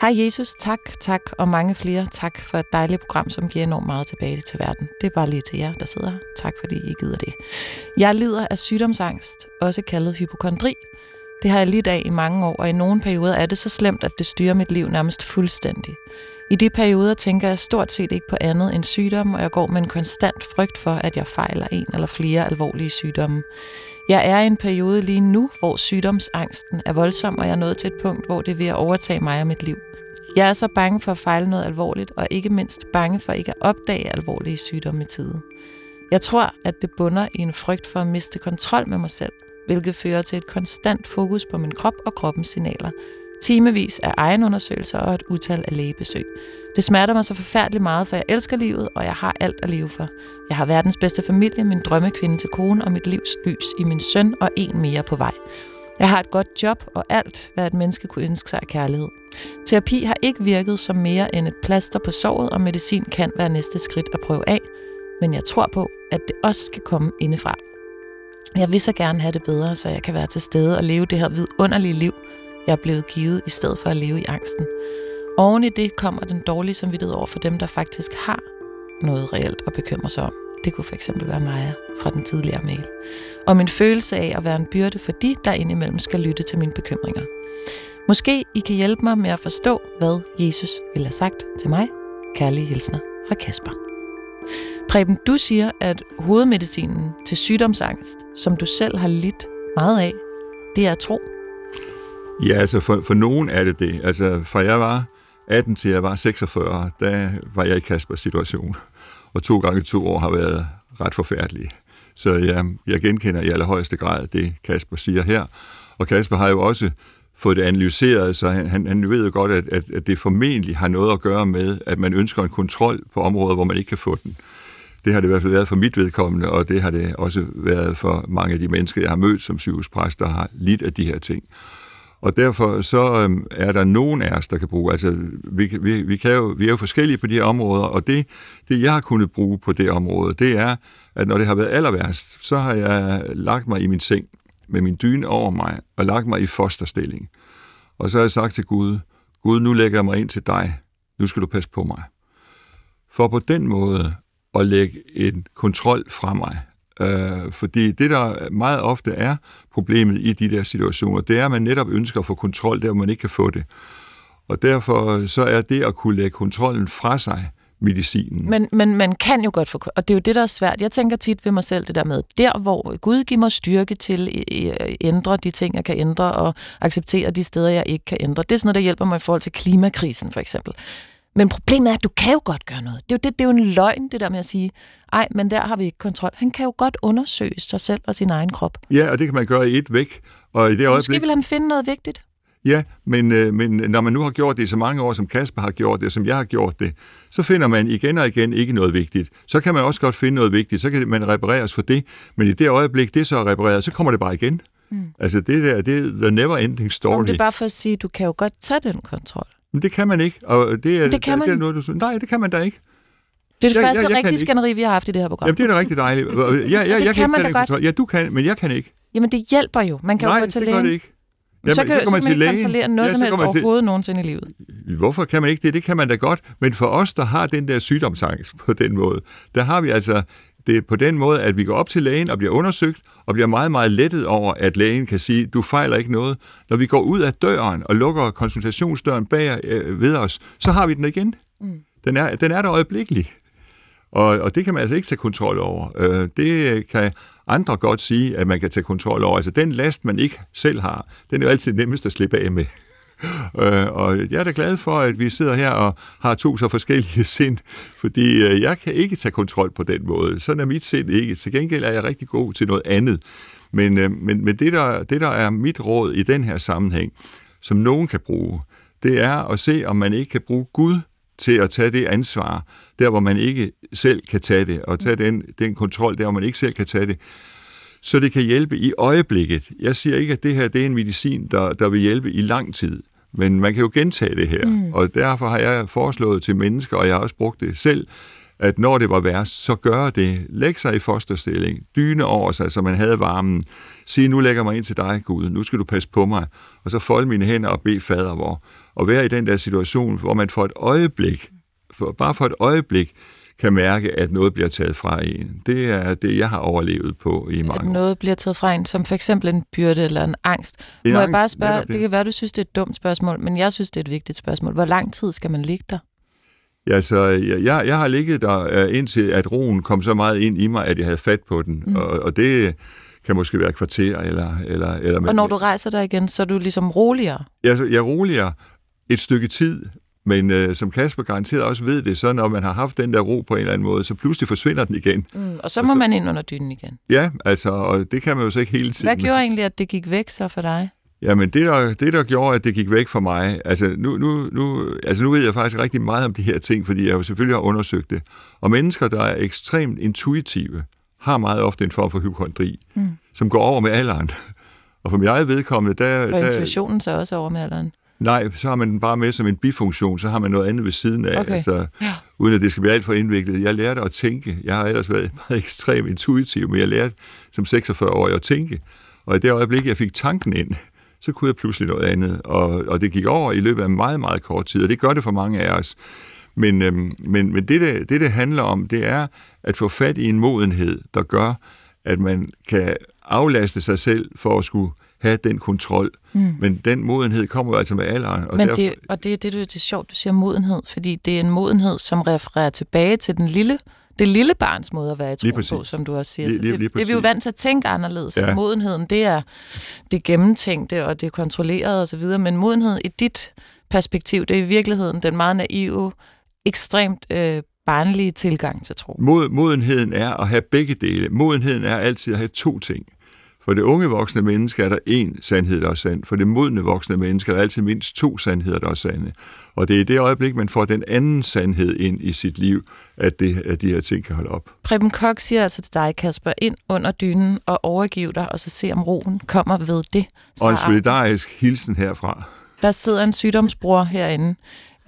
Hej Jesus, tak, tak og mange flere tak for et dejligt program, som giver enormt meget tilbage til verden. Det er bare lige til jer, der sidder her. Tak fordi I gider det. Jeg lider af sygdomsangst, også kaldet hypokondri. Det har jeg lidt af i mange år, og i nogle perioder er det så slemt, at det styrer mit liv nærmest fuldstændig. I de perioder tænker jeg stort set ikke på andet end sygdom, og jeg går med en konstant frygt for, at jeg fejler en eller flere alvorlige sygdomme. Jeg er i en periode lige nu, hvor sygdomsangsten er voldsom, og jeg er nået til et punkt, hvor det er ved at overtage mig og mit liv. Jeg er så bange for at fejle noget alvorligt, og ikke mindst bange for ikke at opdage alvorlige sygdomme i tide. Jeg tror, at det bunder i en frygt for at miste kontrol med mig selv, hvilket fører til et konstant fokus på min krop og kroppens signaler. Timevis af egenundersøgelser og et utal af lægebesøg. Det smerter mig så forfærdeligt meget, for jeg elsker livet, og jeg har alt at leve for. Jeg har verdens bedste familie, min drømmekvinde til kone og mit livs lys i min søn og en mere på vej. Jeg har et godt job og alt, hvad et menneske kunne ønske sig af kærlighed. Terapi har ikke virket som mere end et plaster på såret, og medicin kan være næste skridt at prøve af. Men jeg tror på, at det også skal komme indefra. Jeg vil så gerne have det bedre, så jeg kan være til stede og leve det her vidunderlige liv, jeg er blevet givet, i stedet for at leve i angsten. Oven i det kommer den dårlige samvittighed over for dem, der faktisk har noget reelt at bekymre sig om. Det kunne fx være Maja fra den tidligere mail. Og min følelse af at være en byrde for de, der indimellem skal lytte til mine bekymringer. Måske I kan hjælpe mig med at forstå, hvad Jesus ville have sagt til mig. Kærlige hilsner fra Kasper. Preben, du siger, at hovedmedicinen til sygdomsangst, som du selv har lidt meget af, det er tro. Ja, altså for, for nogen er det det. Altså fra jeg var 18 til jeg var 46, der var jeg i Kaspers situation. Og to gange to år har været ret forfærdelige. Så jeg, jeg genkender i allerhøjeste grad det, Kasper siger her. Og Kasper har jo også fået det analyseret, så han, han, han ved jo godt, at, at, at det formentlig har noget at gøre med, at man ønsker en kontrol på områder, hvor man ikke kan få den. Det har det i hvert fald været for mit vedkommende, og det har det også været for mange af de mennesker, jeg har mødt som sygehuspræst, der har lidt af de her ting. Og derfor så øhm, er der nogen af os, der kan bruge, altså vi, vi, vi, kan jo, vi er jo forskellige på de her områder, og det, det jeg har kunnet bruge på det område, det er, at når det har været aller værst, så har jeg lagt mig i min seng med min dyne over mig, og lagt mig i fosterstilling. Og så har jeg sagt til Gud, Gud, nu lægger jeg mig ind til dig. Nu skal du passe på mig. For på den måde at lægge en kontrol fra mig. Øh, fordi det, der meget ofte er problemet i de der situationer, det er, at man netop ønsker at få kontrol der, hvor man ikke kan få det. Og derfor så er det at kunne lægge kontrollen fra sig, medicinen. Men, men man kan jo godt få, og det er jo det, der er svært. Jeg tænker tit ved mig selv det der med, der hvor Gud giver mig styrke til at ændre de ting, jeg kan ændre, og acceptere de steder, jeg ikke kan ændre. Det er sådan noget, der hjælper mig i forhold til klimakrisen, for eksempel. Men problemet er, at du kan jo godt gøre noget. Det er jo, det, det er jo en løgn, det der med at sige, ej, men der har vi ikke kontrol. Han kan jo godt undersøge sig selv og sin egen krop. Ja, og det kan man gøre i et væk. Og i det øjeblik... Måske vil han finde noget vigtigt. Ja, men, øh, men når man nu har gjort det i så mange år, som Kasper har gjort det, og som jeg har gjort det, så finder man igen og igen ikke noget vigtigt. Så kan man også godt finde noget vigtigt, så kan man repareres for det, men i det øjeblik, det så er repareret, så kommer det bare igen. Mm. Altså det der, det er the never ending story. Om det er bare for at sige, du kan jo godt tage den kontrol. Men det kan man ikke. Og det er, det kan man. Det er noget, du, nej, det kan man da ikke. Det er det jeg, første jeg, jeg rigtige skænderi, vi har haft i det her program. Jamen, det er da rigtig dejligt. Ja, ja, ja, jeg kan, kan man da godt. Kontrol. Ja, du kan, men jeg kan ikke. Jamen, det hjælper jo. Man kan Nej, jo gå til det lægen. det ikke. Jamen, så kan, så, så man, til ikke kontrollere noget ja, som helst overhovedet til... nogensinde i livet. Hvorfor kan man ikke det? Det kan man da godt. Men for os, der har den der sygdomsangst på den måde, der har vi altså det er på den måde, at vi går op til lægen og bliver undersøgt, og bliver meget, meget lettet over, at lægen kan sige, du fejler ikke noget. Når vi går ud af døren og lukker konsultationsdøren bag øh, ved os, så har vi den igen. Mm. Den, er, den er der øjeblikkeligt. Og, og det kan man altså ikke tage kontrol over. Øh, det kan andre godt sige, at man kan tage kontrol over. Altså den last, man ikke selv har, den er jo altid nemmest at slippe af med. Øh, og jeg er da glad for, at vi sidder her og har to så forskellige sind, fordi øh, jeg kan ikke tage kontrol på den måde. Sådan er mit sind ikke. Til gengæld er jeg rigtig god til noget andet. Men, øh, men, men det, der, det, der er mit råd i den her sammenhæng, som nogen kan bruge, det er at se, om man ikke kan bruge Gud til at tage det ansvar, der hvor man ikke selv kan tage det, og tage den, den kontrol, der hvor man ikke selv kan tage det, så det kan hjælpe i øjeblikket. Jeg siger ikke, at det her det er en medicin, der, der vil hjælpe i lang tid, men man kan jo gentage det her, mm. og derfor har jeg foreslået til mennesker, og jeg har også brugt det selv, at når det var værst, så gør det. Læg sig i fosterstilling, dyne over sig, så man havde varmen. Sig, nu lægger mig ind til dig, Gud, nu skal du passe på mig. Og så folde mine hænder og bede fader vor. Og være i den der situation, hvor man for et øjeblik, for, bare for et øjeblik, kan mærke, at noget bliver taget fra en. Det er det, jeg har overlevet på i mange At noget bliver taget fra en, som for eksempel en byrde eller en angst. En Må angst, jeg bare spørge, det. det kan være, du synes, det er et dumt spørgsmål, men jeg synes, det er et vigtigt spørgsmål. Hvor lang tid skal man ligge der? Ja, så jeg, jeg har ligget der indtil, at roen kom så meget ind i mig, at jeg havde fat på den. Mm. Og, og det kan måske være kvarter eller... eller, eller og når du rejser dig igen, så er du ligesom roligere? Ja, jeg er roligere et stykke tid, men øh, som Kasper garanteret også ved det, så når man har haft den der ro på en eller anden måde, så pludselig forsvinder den igen. Mm, og så må og så, man ind under dynen igen. Ja, altså, og det kan man jo så ikke hele tiden. Hvad gjorde egentlig, at det gik væk så for dig? Jamen, det der, det der gjorde, at det gik væk for mig, altså nu, nu, nu, altså nu ved jeg faktisk rigtig meget om de her ting, fordi jeg jo selvfølgelig har undersøgt det. Og mennesker, der er ekstremt intuitive, har meget ofte en form for hypokondri, mm. som går over med alderen. Og for mig eget vedkommende, der... Og intuitionen så også over med alderen? Nej, så har man den bare med som en bifunktion, så har man noget andet ved siden af, okay. altså, ja. uden at det skal blive alt for indviklet. Jeg lærte at tænke. Jeg har ellers været meget ekstremt intuitiv, men jeg lærte som 46-årig at tænke. Og i det øjeblik, jeg fik tanken ind, så kunne jeg pludselig noget andet. Og, og det gik over i løbet af meget, meget kort tid, og det gør det for mange af os. Men, øhm, men, men det, det, det, det handler om, det er at få fat i en modenhed, der gør, at man kan aflaste sig selv for at skulle have den kontrol. Mm. Men den modenhed kommer jo altså med alderen. Og, Men derfor... det, og det, det, det er sjovt, du siger modenhed, fordi det er en modenhed, som refererer tilbage til den lille det lille barns måde at være i tro på, som du også siger. Lige, lige, lige det, det er vi jo vant til at tænke anderledes. Ja. Modenheden, det er det gennemtænkte, og det er kontrolleret og så videre. Men modenhed i dit perspektiv, det er i virkeligheden den meget naive, ekstremt øh, barnlige tilgang til tro. Mod, modenheden er at have begge dele. Modenheden er altid at have to ting. For det unge voksne menneske er der én sandhed, der er sand. For det modne voksne menneske er der altid mindst to sandheder, der er sande. Og det er i det øjeblik, man får den anden sandhed ind i sit liv, at, det, at de her ting kan holde op. Preben Kok siger altså til dig, Kasper, ind under dynen og overgiv dig, og så se om roen kommer ved det. Så og en solidarisk hilsen herfra. Der sidder en sygdomsbror herinde,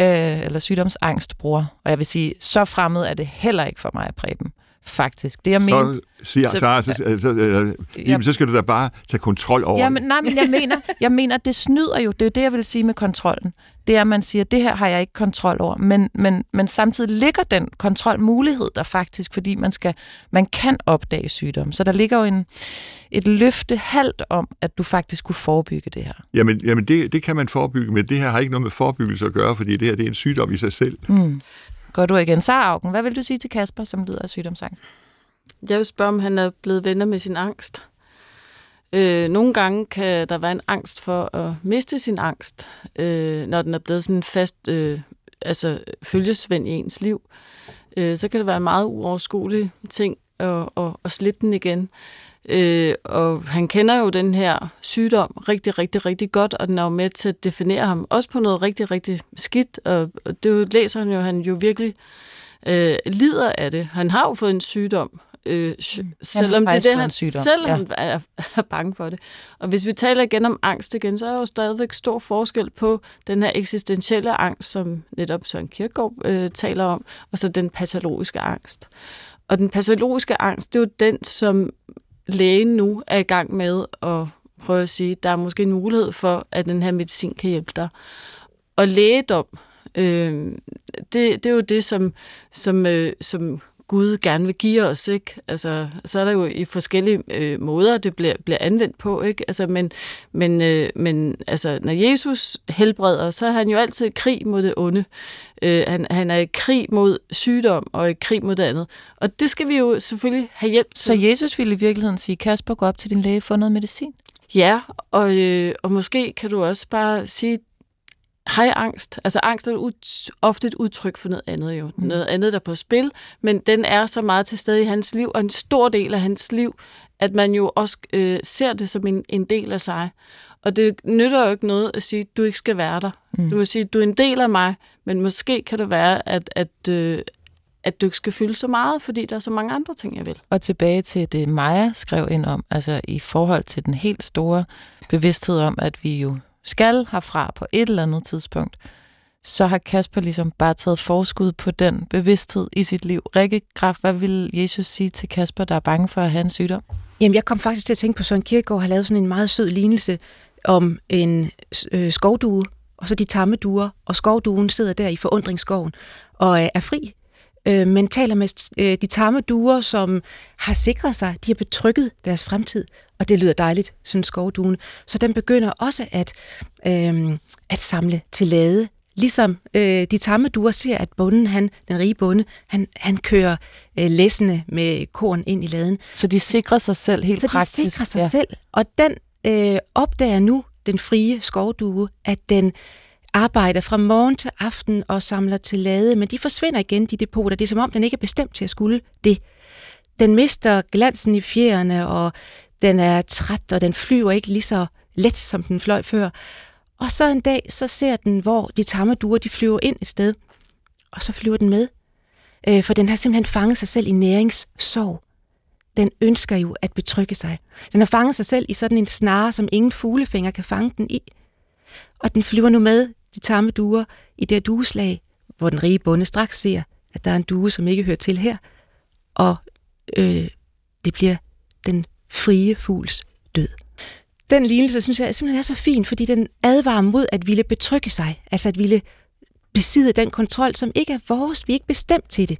øh, eller sygdomsangstbror, og jeg vil sige, så fremmed er det heller ikke for mig, Preben faktisk. Det jeg mener, så, siger, så, så, så, så, så, jamen, så skal du da bare tage kontrol over jamen, Nej, men jeg mener, jeg mener, det snyder jo. Det er jo det, jeg vil sige med kontrollen. Det er, at man siger, det her har jeg ikke kontrol over. Men, men, men samtidig ligger den kontrolmulighed der faktisk, fordi man, skal, man kan opdage sygdom. Så der ligger jo en, et løfte halvt om, at du faktisk kunne forebygge det her. Jamen, jamen det, det kan man forebygge, men det her har ikke noget med forebyggelse at gøre, fordi det her det er en sygdom i sig selv. Mm. Går du igen? Sara Augen, hvad vil du sige til Kasper, som lider af sygdomsangst? Jeg vil spørge, om han er blevet venner med sin angst. Øh, nogle gange kan der være en angst for at miste sin angst, øh, når den er blevet sådan en fast øh, altså, følgesvend i ens liv. Øh, så kan det være en meget uoverskuelig ting at, at, at slippe den igen. Øh, og han kender jo den her sygdom rigtig, rigtig, rigtig godt, og den er jo med til at definere ham også på noget rigtig, rigtig skidt, og, og det læser han jo, han jo virkelig øh, lider af det. Han har jo fået en sygdom, øh, mm. selvom det er det, han, selvom ja. han er, er bange for det. Og hvis vi taler igen om angst igen, så er der jo stadigvæk stor forskel på den her eksistentielle angst, som netop Søren Kierkegaard øh, taler om, og så den patologiske angst. Og den patologiske angst, det er jo den, som lægen nu er i gang med at prøve at sige, der er måske en mulighed for, at den her medicin kan hjælpe dig. Og lægedom, øh, det, det er jo det, som, som, øh, som Gud gerne vil give os, ikke? Altså, så er der jo i forskellige øh, måder, det bliver, bliver anvendt på, ikke? Altså, men, men, øh, men altså, når Jesus helbreder, så er han jo altid i krig mod det onde. Øh, han, han er i krig mod sygdom og i krig mod det andet. Og det skal vi jo selvfølgelig have hjælp til. Så Jesus ville i virkeligheden sige, Kasper, gå op til din læge for noget medicin? Ja, og, øh, og måske kan du også bare sige har jeg angst? Altså angst er ofte et udtryk for noget andet jo. Mm. Noget andet, der er på spil, men den er så meget til stede i hans liv, og en stor del af hans liv, at man jo også øh, ser det som en, en del af sig. Og det nytter jo ikke noget at sige, at du ikke skal være der. Mm. Du må sige, at du er en del af mig, men måske kan det være, at, at, øh, at du ikke skal fylde så meget, fordi der er så mange andre ting, jeg vil. Og tilbage til det, Maja skrev ind om, altså i forhold til den helt store bevidsthed om, at vi jo skal herfra på et eller andet tidspunkt, så har Kasper ligesom bare taget forskud på den bevidsthed i sit liv. Rikke Graf, hvad vil Jesus sige til Kasper, der er bange for at have en sygdom? Jamen, jeg kom faktisk til at tænke på, Søren Kierkegaard har lavet sådan en meget sød lignelse om en øh, skovdue, og så de tamme duer, og skovduen sidder der i forundringsskoven og øh, er fri, øh, men taler med øh, de tamme duer, som har sikret sig, de har betrykket deres fremtid, og det lyder dejligt, synes skovduen. Så den begynder også at, øh, at samle til lade, ligesom øh, de tamme duer ser, at bunden, han, den rige bonde, han, han kører øh, læsende med korn ind i laden. Så de sikrer sig selv helt Så praktisk? Så de sikrer sig ja. selv, og den øh, opdager nu, den frie skovdue, at den arbejder fra morgen til aften og samler til lade, men de forsvinder igen, de depoter. Det er som om, den ikke er bestemt til at skulle det. Den mister glansen i fjerne, og den er træt, og den flyver ikke lige så let, som den fløj før. Og så en dag, så ser den, hvor de tamme duer, de flyver ind i sted, og så flyver den med. Øh, for den har simpelthen fanget sig selv i næringssorg. Den ønsker jo at betrygge sig. Den har fanget sig selv i sådan en snare, som ingen fuglefinger kan fange den i. Og den flyver nu med de tamme duer i det dueslag, hvor den rige bonde straks ser, at der er en due, som ikke hører til her, og øh, det bliver den frie fugls død. Den lignelse, synes jeg, simpelthen er så fin, fordi den advarer mod at ville betrygge sig, altså at ville besidde den kontrol, som ikke er vores. Vi er ikke bestemt til det.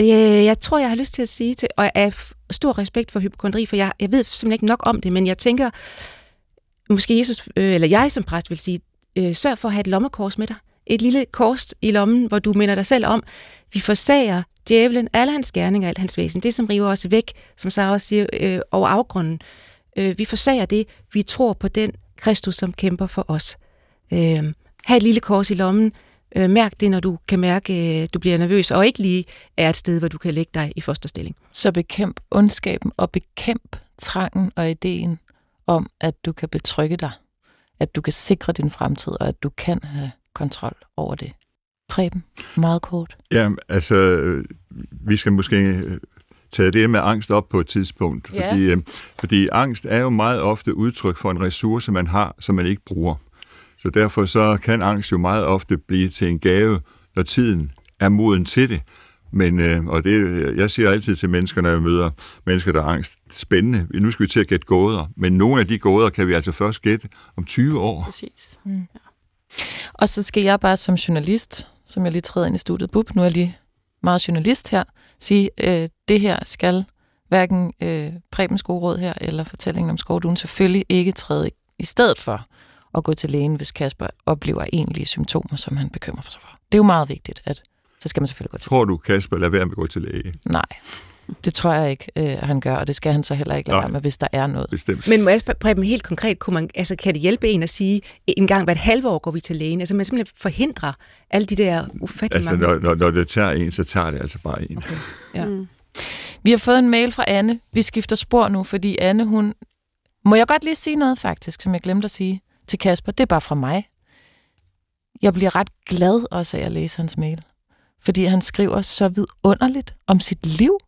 Øh, jeg tror, jeg har lyst til at sige til, og af stor respekt for hypokondri, for jeg, jeg ved simpelthen ikke nok om det, men jeg tænker, måske Jesus, øh, eller jeg som præst vil sige, øh, sørg for at have et lommekors med dig. Et lille kors i lommen, hvor du minder dig selv om, vi forsager djævlen, alle hans gerninger, alt hans væsen, det som river os væk, som Sarah siger, øh, over afgrunden. Øh, vi forsager det, vi tror på den Kristus, som kæmper for os. Øh, ha' et lille kors i lommen, øh, mærk det, når du kan mærke, øh, du bliver nervøs, og ikke lige er et sted, hvor du kan lægge dig i fosterstilling. Så bekæmp ondskaben og bekæmp trangen og ideen om, at du kan betrygge dig, at du kan sikre din fremtid, og at du kan have kontrol over det. Preben, meget kort. Ja, altså, vi skal måske øh, tage det med angst op på et tidspunkt, Ja. fordi, øh, fordi angst er jo meget ofte udtryk for en ressource, man har, som man ikke bruger. Så derfor så kan angst jo meget ofte blive til en gave, når tiden er moden til det. Men, øh, og det, jeg siger altid til mennesker, når jeg møder mennesker, der har angst, spændende, nu skal vi til at gætte gåder, men nogle af de gåder kan vi altså først gætte om 20 år. Præcis. Og så skal jeg bare som journalist, som jeg lige træder ind i studiet, bup, nu er jeg lige meget journalist her, sige, øh, det her skal hverken øh, Prebens gode råd her, eller fortællingen om skovduen selvfølgelig ikke træde i, stedet for at gå til lægen, hvis Kasper oplever egentlige symptomer, som han bekymrer sig for. Det er jo meget vigtigt, at så skal man selvfølgelig gå til Tror du, Kasper, lad være med at gå til læge? Nej, det tror jeg ikke, øh, han gør, og det skal han så heller ikke lade være med, hvis der er noget. Bestemt. Men må jeg spørge, Preben, helt konkret, kunne man, altså, kan det hjælpe en at sige, en gang hver et halve år går vi til lægen? Altså man simpelthen forhindrer alle de der ufattelig Altså, mange... når, når, når det tager en, så tager det altså bare en. Okay. Ja. Mm. Vi har fået en mail fra Anne. Vi skifter spor nu, fordi Anne, hun... Må jeg godt lige sige noget faktisk, som jeg glemte at sige til Kasper? Det er bare fra mig. Jeg bliver ret glad også af at læse hans mail. Fordi han skriver så vidunderligt om sit liv.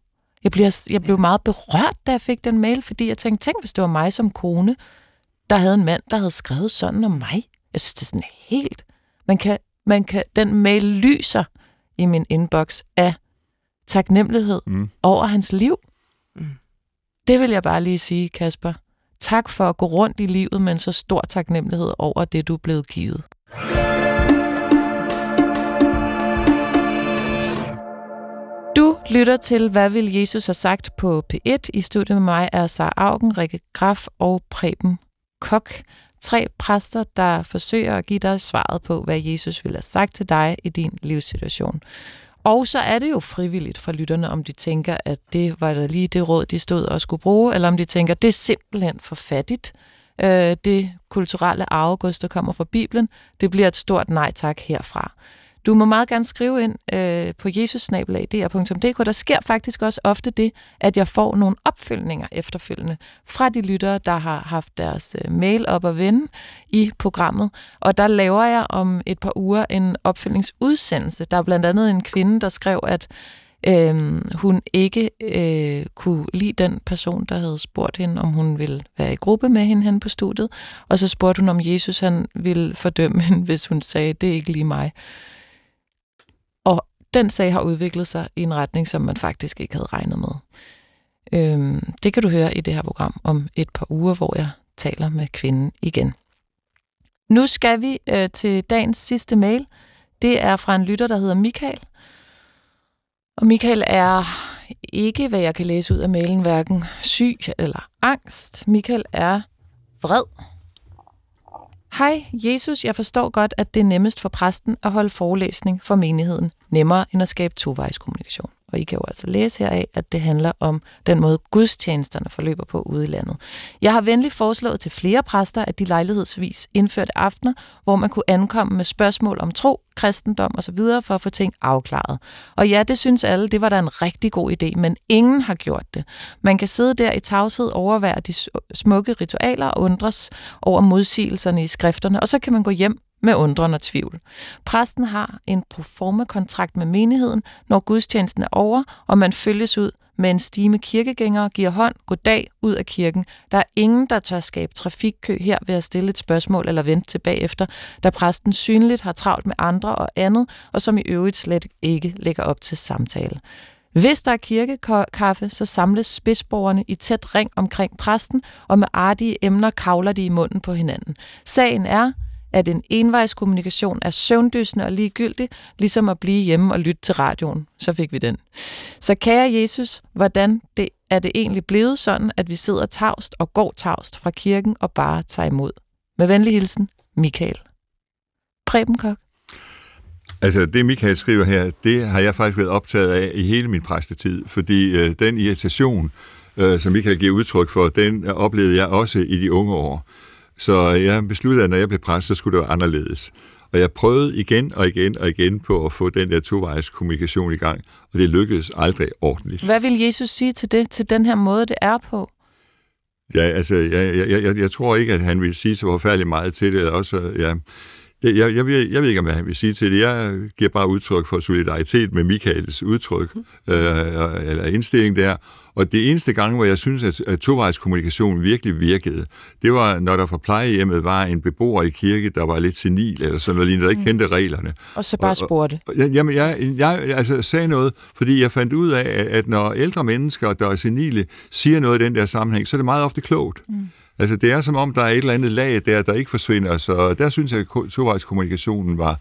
Jeg, bliver, jeg blev meget berørt, da jeg fik den mail, fordi jeg tænkte, tænk hvis det var mig som kone, der havde en mand, der havde skrevet sådan om mig. Jeg synes, det er sådan helt... Man kan, man kan, den mail lyser i min inbox af taknemmelighed Mm. over hans liv. Mm. Det vil jeg bare lige sige, Kasper. Tak for at gå rundt i livet med en så stor taknemmelighed over det, du er blevet givet. Lytter til, hvad vil Jesus have sagt på P1. I studiet med mig er Sara Augen, Rikke Graf og Preben Kok. Tre præster, der forsøger at give dig svaret på, hvad Jesus vil have sagt til dig i din livssituation. Og så er det jo frivilligt for lytterne, om de tænker, at det var da lige det råd, de stod og skulle bruge, eller om de tænker, at det er simpelthen for fattigt. Øh, det kulturelle arvegods, der kommer fra Bibelen, det bliver et stort nej tak herfra. Du må meget gerne skrive ind øh, på jesusnabelag.dr.dk. Der sker faktisk også ofte det, at jeg får nogle opfølgninger efterfølgende fra de lyttere, der har haft deres øh, mail op at vende i programmet. Og der laver jeg om et par uger en opfølgningsudsendelse. Der er blandt andet en kvinde, der skrev, at øh, hun ikke øh, kunne lide den person, der havde spurgt hende, om hun ville være i gruppe med hende hen på studiet. Og så spurgte hun, om Jesus han ville fordømme hende, hvis hun sagde, det er ikke lige mig. Den sag har udviklet sig i en retning, som man faktisk ikke havde regnet med. Øhm, det kan du høre i det her program om et par uger, hvor jeg taler med kvinden igen. Nu skal vi øh, til dagens sidste mail. Det er fra en lytter, der hedder Michael. Og Michael er ikke, hvad jeg kan læse ud af mailen, hverken syg eller angst. Michael er vred. Hej, Jesus, jeg forstår godt, at det er nemmest for præsten at holde forelæsning for menigheden, nemmere end at skabe tovejskommunikation. Og I kan jo altså læse heraf, at det handler om den måde, gudstjenesterne forløber på ude i landet. Jeg har venligt foreslået til flere præster, at de lejlighedsvis indførte aftener, hvor man kunne ankomme med spørgsmål om tro, kristendom osv. for at få ting afklaret. Og ja, det synes alle, det var da en rigtig god idé, men ingen har gjort det. Man kan sidde der i tavshed, overvære de smukke ritualer og undres over modsigelserne i skrifterne, og så kan man gå hjem med undren og tvivl. Præsten har en proforma-kontrakt med menigheden, når gudstjenesten er over, og man følges ud med en stime kirkegængere, giver hånd, goddag, ud af kirken. Der er ingen, der tør skabe trafikkø her ved at stille et spørgsmål eller vente tilbage efter, da præsten synligt har travlt med andre og andet, og som i øvrigt slet ikke lægger op til samtale. Hvis der er kirkekaffe, så samles spidsborgerne i tæt ring omkring præsten, og med artige emner kavler de i munden på hinanden. Sagen er, at en envejskommunikation er søvndysende og ligegyldig, ligesom at blive hjemme og lytte til radioen. Så fik vi den. Så kære Jesus, hvordan det, er det egentlig blevet sådan, at vi sidder tavst og går tavst fra kirken og bare tager imod? Med venlig hilsen, Michael. Preben Kok. Altså, det Michael skriver her, det har jeg faktisk været optaget af i hele min præstetid, fordi øh, den irritation, øh, som Michael giver udtryk for, den oplevede jeg også i de unge år. Så jeg besluttede, at når jeg blev præst, så skulle det være anderledes. Og jeg prøvede igen og igen og igen på at få den der tovejs kommunikation i gang, og det lykkedes aldrig ordentligt. Hvad vil Jesus sige til det, til den her måde, det er på? Ja, altså, jeg, jeg, jeg, jeg tror ikke, at han vil sige så forfærdeligt meget til det. Også, ja, jeg, jeg, jeg, ved, jeg ved ikke, hvad han vil sige til det. Jeg giver bare udtryk for solidaritet med Michaels udtryk, mm. øh, eller indstilling der. Og det eneste gang, hvor jeg synes, at, at tovejskommunikation virkelig virkede, det var, når der fra plejehjemmet var en beboer i kirke, der var lidt senil, eller sådan noget der ikke mm. kendte reglerne. Og så bare spurgte. Og, og, jamen, jeg, jeg altså, sagde noget, fordi jeg fandt ud af, at når ældre mennesker, der er senile, siger noget i den der sammenhæng, så er det meget ofte klogt. Mm. Altså, det er som om, der er et eller andet lag der, der ikke forsvinder, så der synes jeg, at tovejskommunikationen var,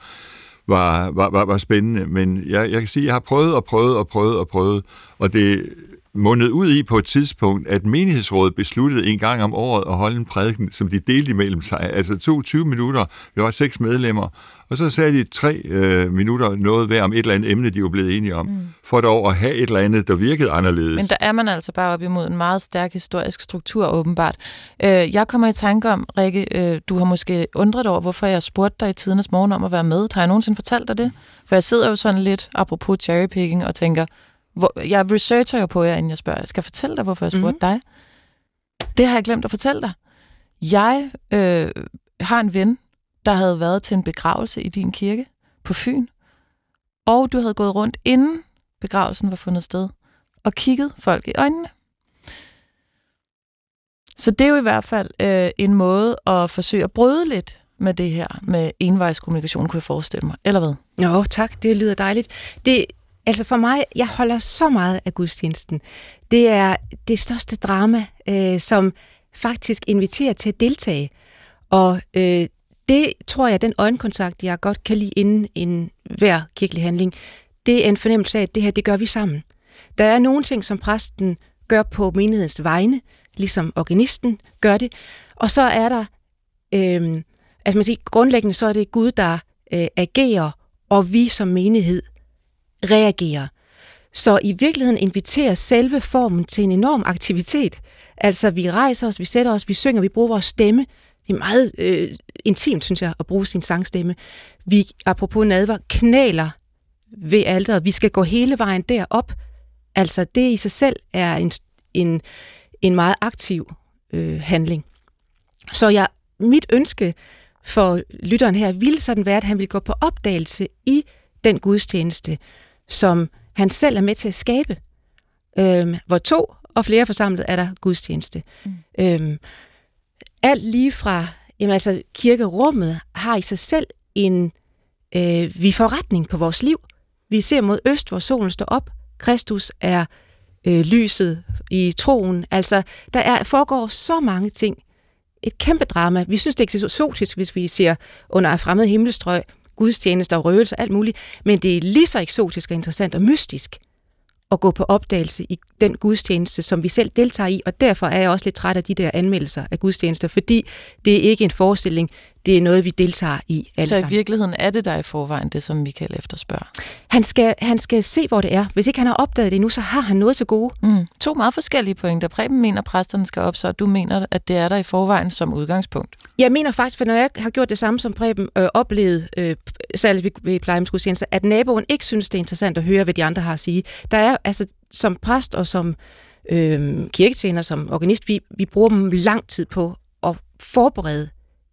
var, var, var, var spændende. Men jeg, jeg kan sige, at jeg har prøvet og prøvet og prøvet og prøvet, og det mundet ud i på et tidspunkt, at menighedsrådet besluttede en gang om året at holde en prædiken, som de delte imellem sig. Altså to 20 minutter, vi var seks medlemmer, og så sagde de tre øh, minutter noget hver om et eller andet emne, de var blevet enige om, mm. for dog at have et eller andet, der virkede anderledes. Men der er man altså bare op imod en meget stærk historisk struktur, åbenbart. Øh, jeg kommer i tanke om, Rikke, øh, du har måske undret over, hvorfor jeg spurgte dig i tidernes morgen om at være med. Har jeg nogensinde fortalt dig det? For jeg sidder jo sådan lidt, apropos cherrypicking, og tænker, hvor, jeg researcher jo på jer, inden jeg spørger. Jeg skal fortælle dig, hvorfor jeg spurgte mm. dig. Det har jeg glemt at fortælle dig. Jeg øh, har en ven, der havde været til en begravelse i din kirke på Fyn, og du havde gået rundt inden begravelsen var fundet sted, og kigget folk i øjnene. Så det er jo i hvert fald øh, en måde at forsøge at bryde lidt med det her med envejskommunikation, kunne jeg forestille mig. Eller hvad? Jo, tak. Det lyder dejligt. Det, Altså for mig, jeg holder så meget af gudstjenesten. Det er det største drama, øh, som faktisk inviterer til at deltage. Og øh, det tror jeg, den øjenkontakt, jeg godt kan lide inden en hver kirkelig handling, det er en fornemmelse af, at det her, det gør vi sammen. Der er nogle ting, som præsten gør på menighedens vegne, ligesom organisten gør det. Og så er der, øh, altså man siger, grundlæggende så er det Gud, der øh, agerer, og vi som menighed reagerer. Så i virkeligheden inviterer selve formen til en enorm aktivitet. Altså, vi rejser os, vi sætter os, vi synger, vi bruger vores stemme. Det er meget øh, intimt, synes jeg, at bruge sin sangstemme. Vi, apropos nadver, knæler ved alderet. Vi skal gå hele vejen derop. Altså, det i sig selv er en, en, en meget aktiv øh, handling. Så jeg, mit ønske for lytteren her ville sådan være, at han ville gå på opdagelse i den gudstjeneste, som han selv er med til at skabe. Øhm, hvor to og flere forsamlet er der gudstjeneste. Mm. Øhm, alt lige fra, jamen altså kirkerummet har i sig selv en, øh, vi får retning på vores liv. Vi ser mod øst, hvor solen står op. Kristus er øh, lyset i troen. Altså, der er, foregår så mange ting. Et kæmpe drama. Vi synes, det er eksotisk, hvis vi ser under fremmed himmelstrøg gudstjenester og røgelser og alt muligt, men det er lige så eksotisk og interessant og mystisk at gå på opdagelse i den gudstjeneste, som vi selv deltager i, og derfor er jeg også lidt træt af de der anmeldelser af gudstjenester, fordi det er ikke en forestilling, det er noget, vi deltager i. Alle så i virkeligheden er det der i forvejen, det som Michael efterspørger? Han skal, han skal se, hvor det er. Hvis ikke han har opdaget det endnu, så har han noget til gode. Mm. To meget forskellige pointer. Preben mener, at præsterne skal op, så du mener, at det er der i forvejen som udgangspunkt. Jeg mener faktisk, for når jeg har gjort det samme som Preben, øh, oplevet, øh, særligt ved, ved plejehjemsgudstjenester, at naboen ikke synes, det er interessant at høre, hvad de andre har at sige. Der er altså som præst og som øh, kirketjener, som organist, vi, vi bruger dem lang tid på at forberede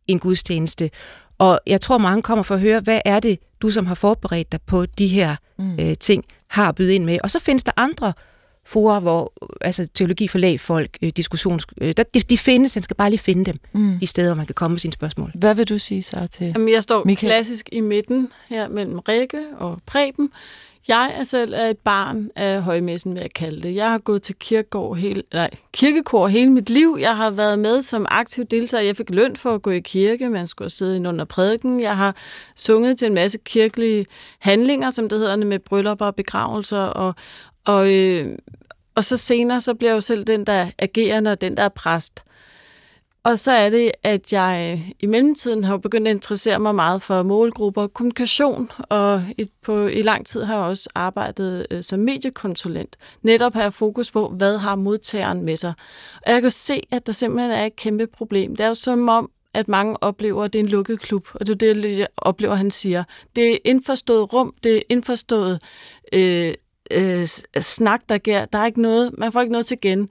en gudstjeneste. Og jeg tror, mange kommer for at høre, hvad er det, du som har forberedt dig på de her mm. øh, ting, har at byde ind med. Og så findes der andre forer, hvor altså teologi for lægfolk, øh, diskussions... Øh, der, de, de findes, man skal bare lige finde dem, mm. de steder, hvor man kan komme med sine spørgsmål. Hvad vil du sige så til Jamen, Jeg står Michael? klassisk i midten her mellem Rikke og Preben. Jeg er selv et barn af højmessen, vil jeg kalde det. Jeg har gået til kirkegård hele, nej, kirkekår hele mit liv. Jeg har været med som aktiv deltager. Jeg fik løn for at gå i kirke. Man skulle sidde ind under prædiken. Jeg har sunget til en masse kirkelige handlinger, som det hedder, med bryllupper og begravelser. Og, og, øh, og så senere, så bliver jeg jo selv den, der agerer, og den, der er præst. Og så er det, at jeg øh, i mellemtiden har begyndt at interessere mig meget for målgrupper og kommunikation, og et, på, i lang tid har jeg også arbejdet øh, som mediekonsulent. Netop har jeg fokus på, hvad har modtageren med sig. Og jeg kan se, at der simpelthen er et kæmpe problem. Det er jo som om, at mange oplever, at det er en lukket klub, og det er det, jeg oplever, han siger. Det er indforstået rum, det er indforstået øh, øh, snak, der gør. Der er ikke noget, man får ikke noget til igen,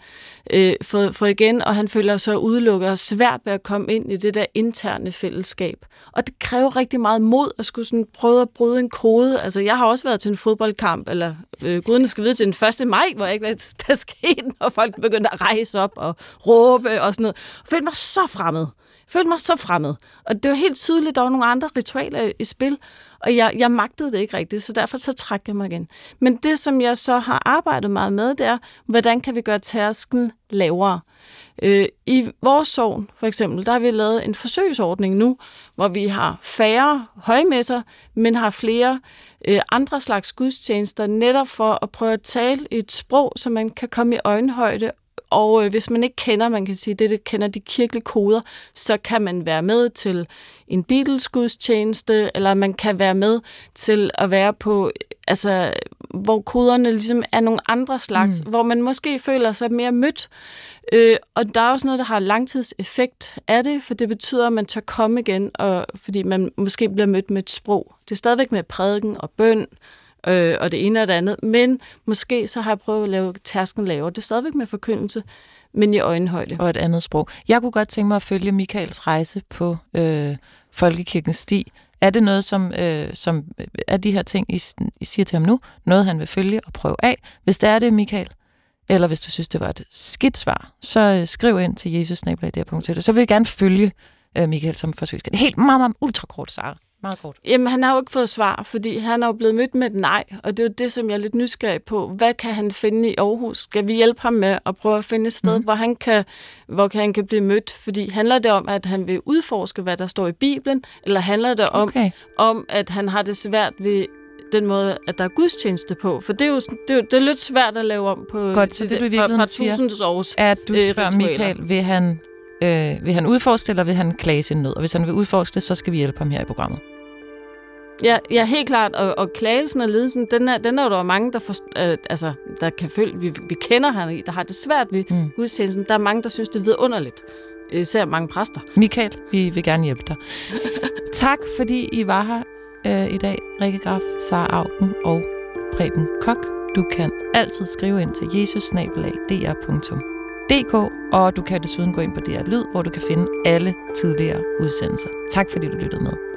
øh, for, for igen, og han føler sig udelukket og svært ved at komme ind i det der interne fællesskab. Og det kræver rigtig meget mod at skulle sådan prøve at bryde en kode. Altså, jeg har også været til en fodboldkamp, eller øh, gudene skal vide til den 1. maj, hvor jeg ikke ved, der skete, når folk begyndte at rejse op og råbe og sådan noget. Og følte mig så fremmed følte mig så fremmed. Og det var helt tydeligt, at der var nogle andre ritualer i spil, og jeg, jeg magtede det ikke rigtigt, så derfor så trak jeg mig igen. Men det, som jeg så har arbejdet meget med, det er, hvordan kan vi gøre tærsken lavere? Øh, I vores sovn, for eksempel, der har vi lavet en forsøgsordning nu, hvor vi har færre højmesser, men har flere øh, andre slags gudstjenester, netop for at prøve at tale et sprog, så man kan komme i øjenhøjde og øh, hvis man ikke kender, man kan sige, det, det kender de kirkelige koder, så kan man være med til en Beatles gudstjeneste, eller man kan være med til at være på, altså, hvor koderne ligesom er nogle andre slags, mm. hvor man måske føler sig mere mødt. Øh, og der er også noget, der har langtidseffekt af det, for det betyder, at man tør komme igen, og, fordi man måske bliver mødt med et sprog. Det er stadigvæk med prædiken og bøn, øh, og det ene og det andet. Men måske så har jeg prøvet at lave tasken lavere. Det er stadigvæk med forkyndelse, men i øjenhøjde. Og et andet sprog. Jeg kunne godt tænke mig at følge Michaels rejse på øh, Folkekirkens sti. Er det noget, som, øh, som øh, er de her ting, I, I siger til ham nu, noget han vil følge og prøve af? Hvis det er det, Michael, eller hvis du synes, det var et skidt svar, så øh, skriv ind til jesusnablag.dk. Så vil jeg gerne følge øh, Michael som forsøg. Helt meget, meget ultra kort, Sarah. Meget kort. Jamen, han har jo ikke fået svar, fordi han er jo blevet mødt med et nej, og det er jo det, som jeg er lidt nysgerrig på. Hvad kan han finde i Aarhus? Skal vi hjælpe ham med at prøve at finde et sted, mm. hvor, han kan, hvor han kan blive mødt? Fordi handler det om, at han vil udforske, hvad der står i Bibelen, eller handler det om, okay. om at han har det svært ved den måde, at der er gudstjeneste på. For det er jo det er, det er lidt svært at lave om på Godt, så det, du i virkeligheden siger, års, at du øh, spørger Michael, vil han, øh, vil han udforske eller vil han klage sin nød? Og hvis han vil udforske det, så skal vi hjælpe ham her i programmet. Ja, ja, helt klart. Og, og klagelsen og ledelsen, den er, den er der mange, der, for, øh, altså, der kan føle, vi, vi kender han, der har det svært ved mm. gudstjenesten. Der er mange, der synes, det er vidunderligt. Især mange præster. Michael, vi vil gerne hjælpe dig. tak, fordi I var her øh, i dag. Rikke Graf, Sara Augen og Preben Kok. Du kan altid skrive ind til jesusnabelag.dr.dk, og du kan desuden gå ind på DR Lyd, hvor du kan finde alle tidligere udsendelser. Tak fordi du lyttede med.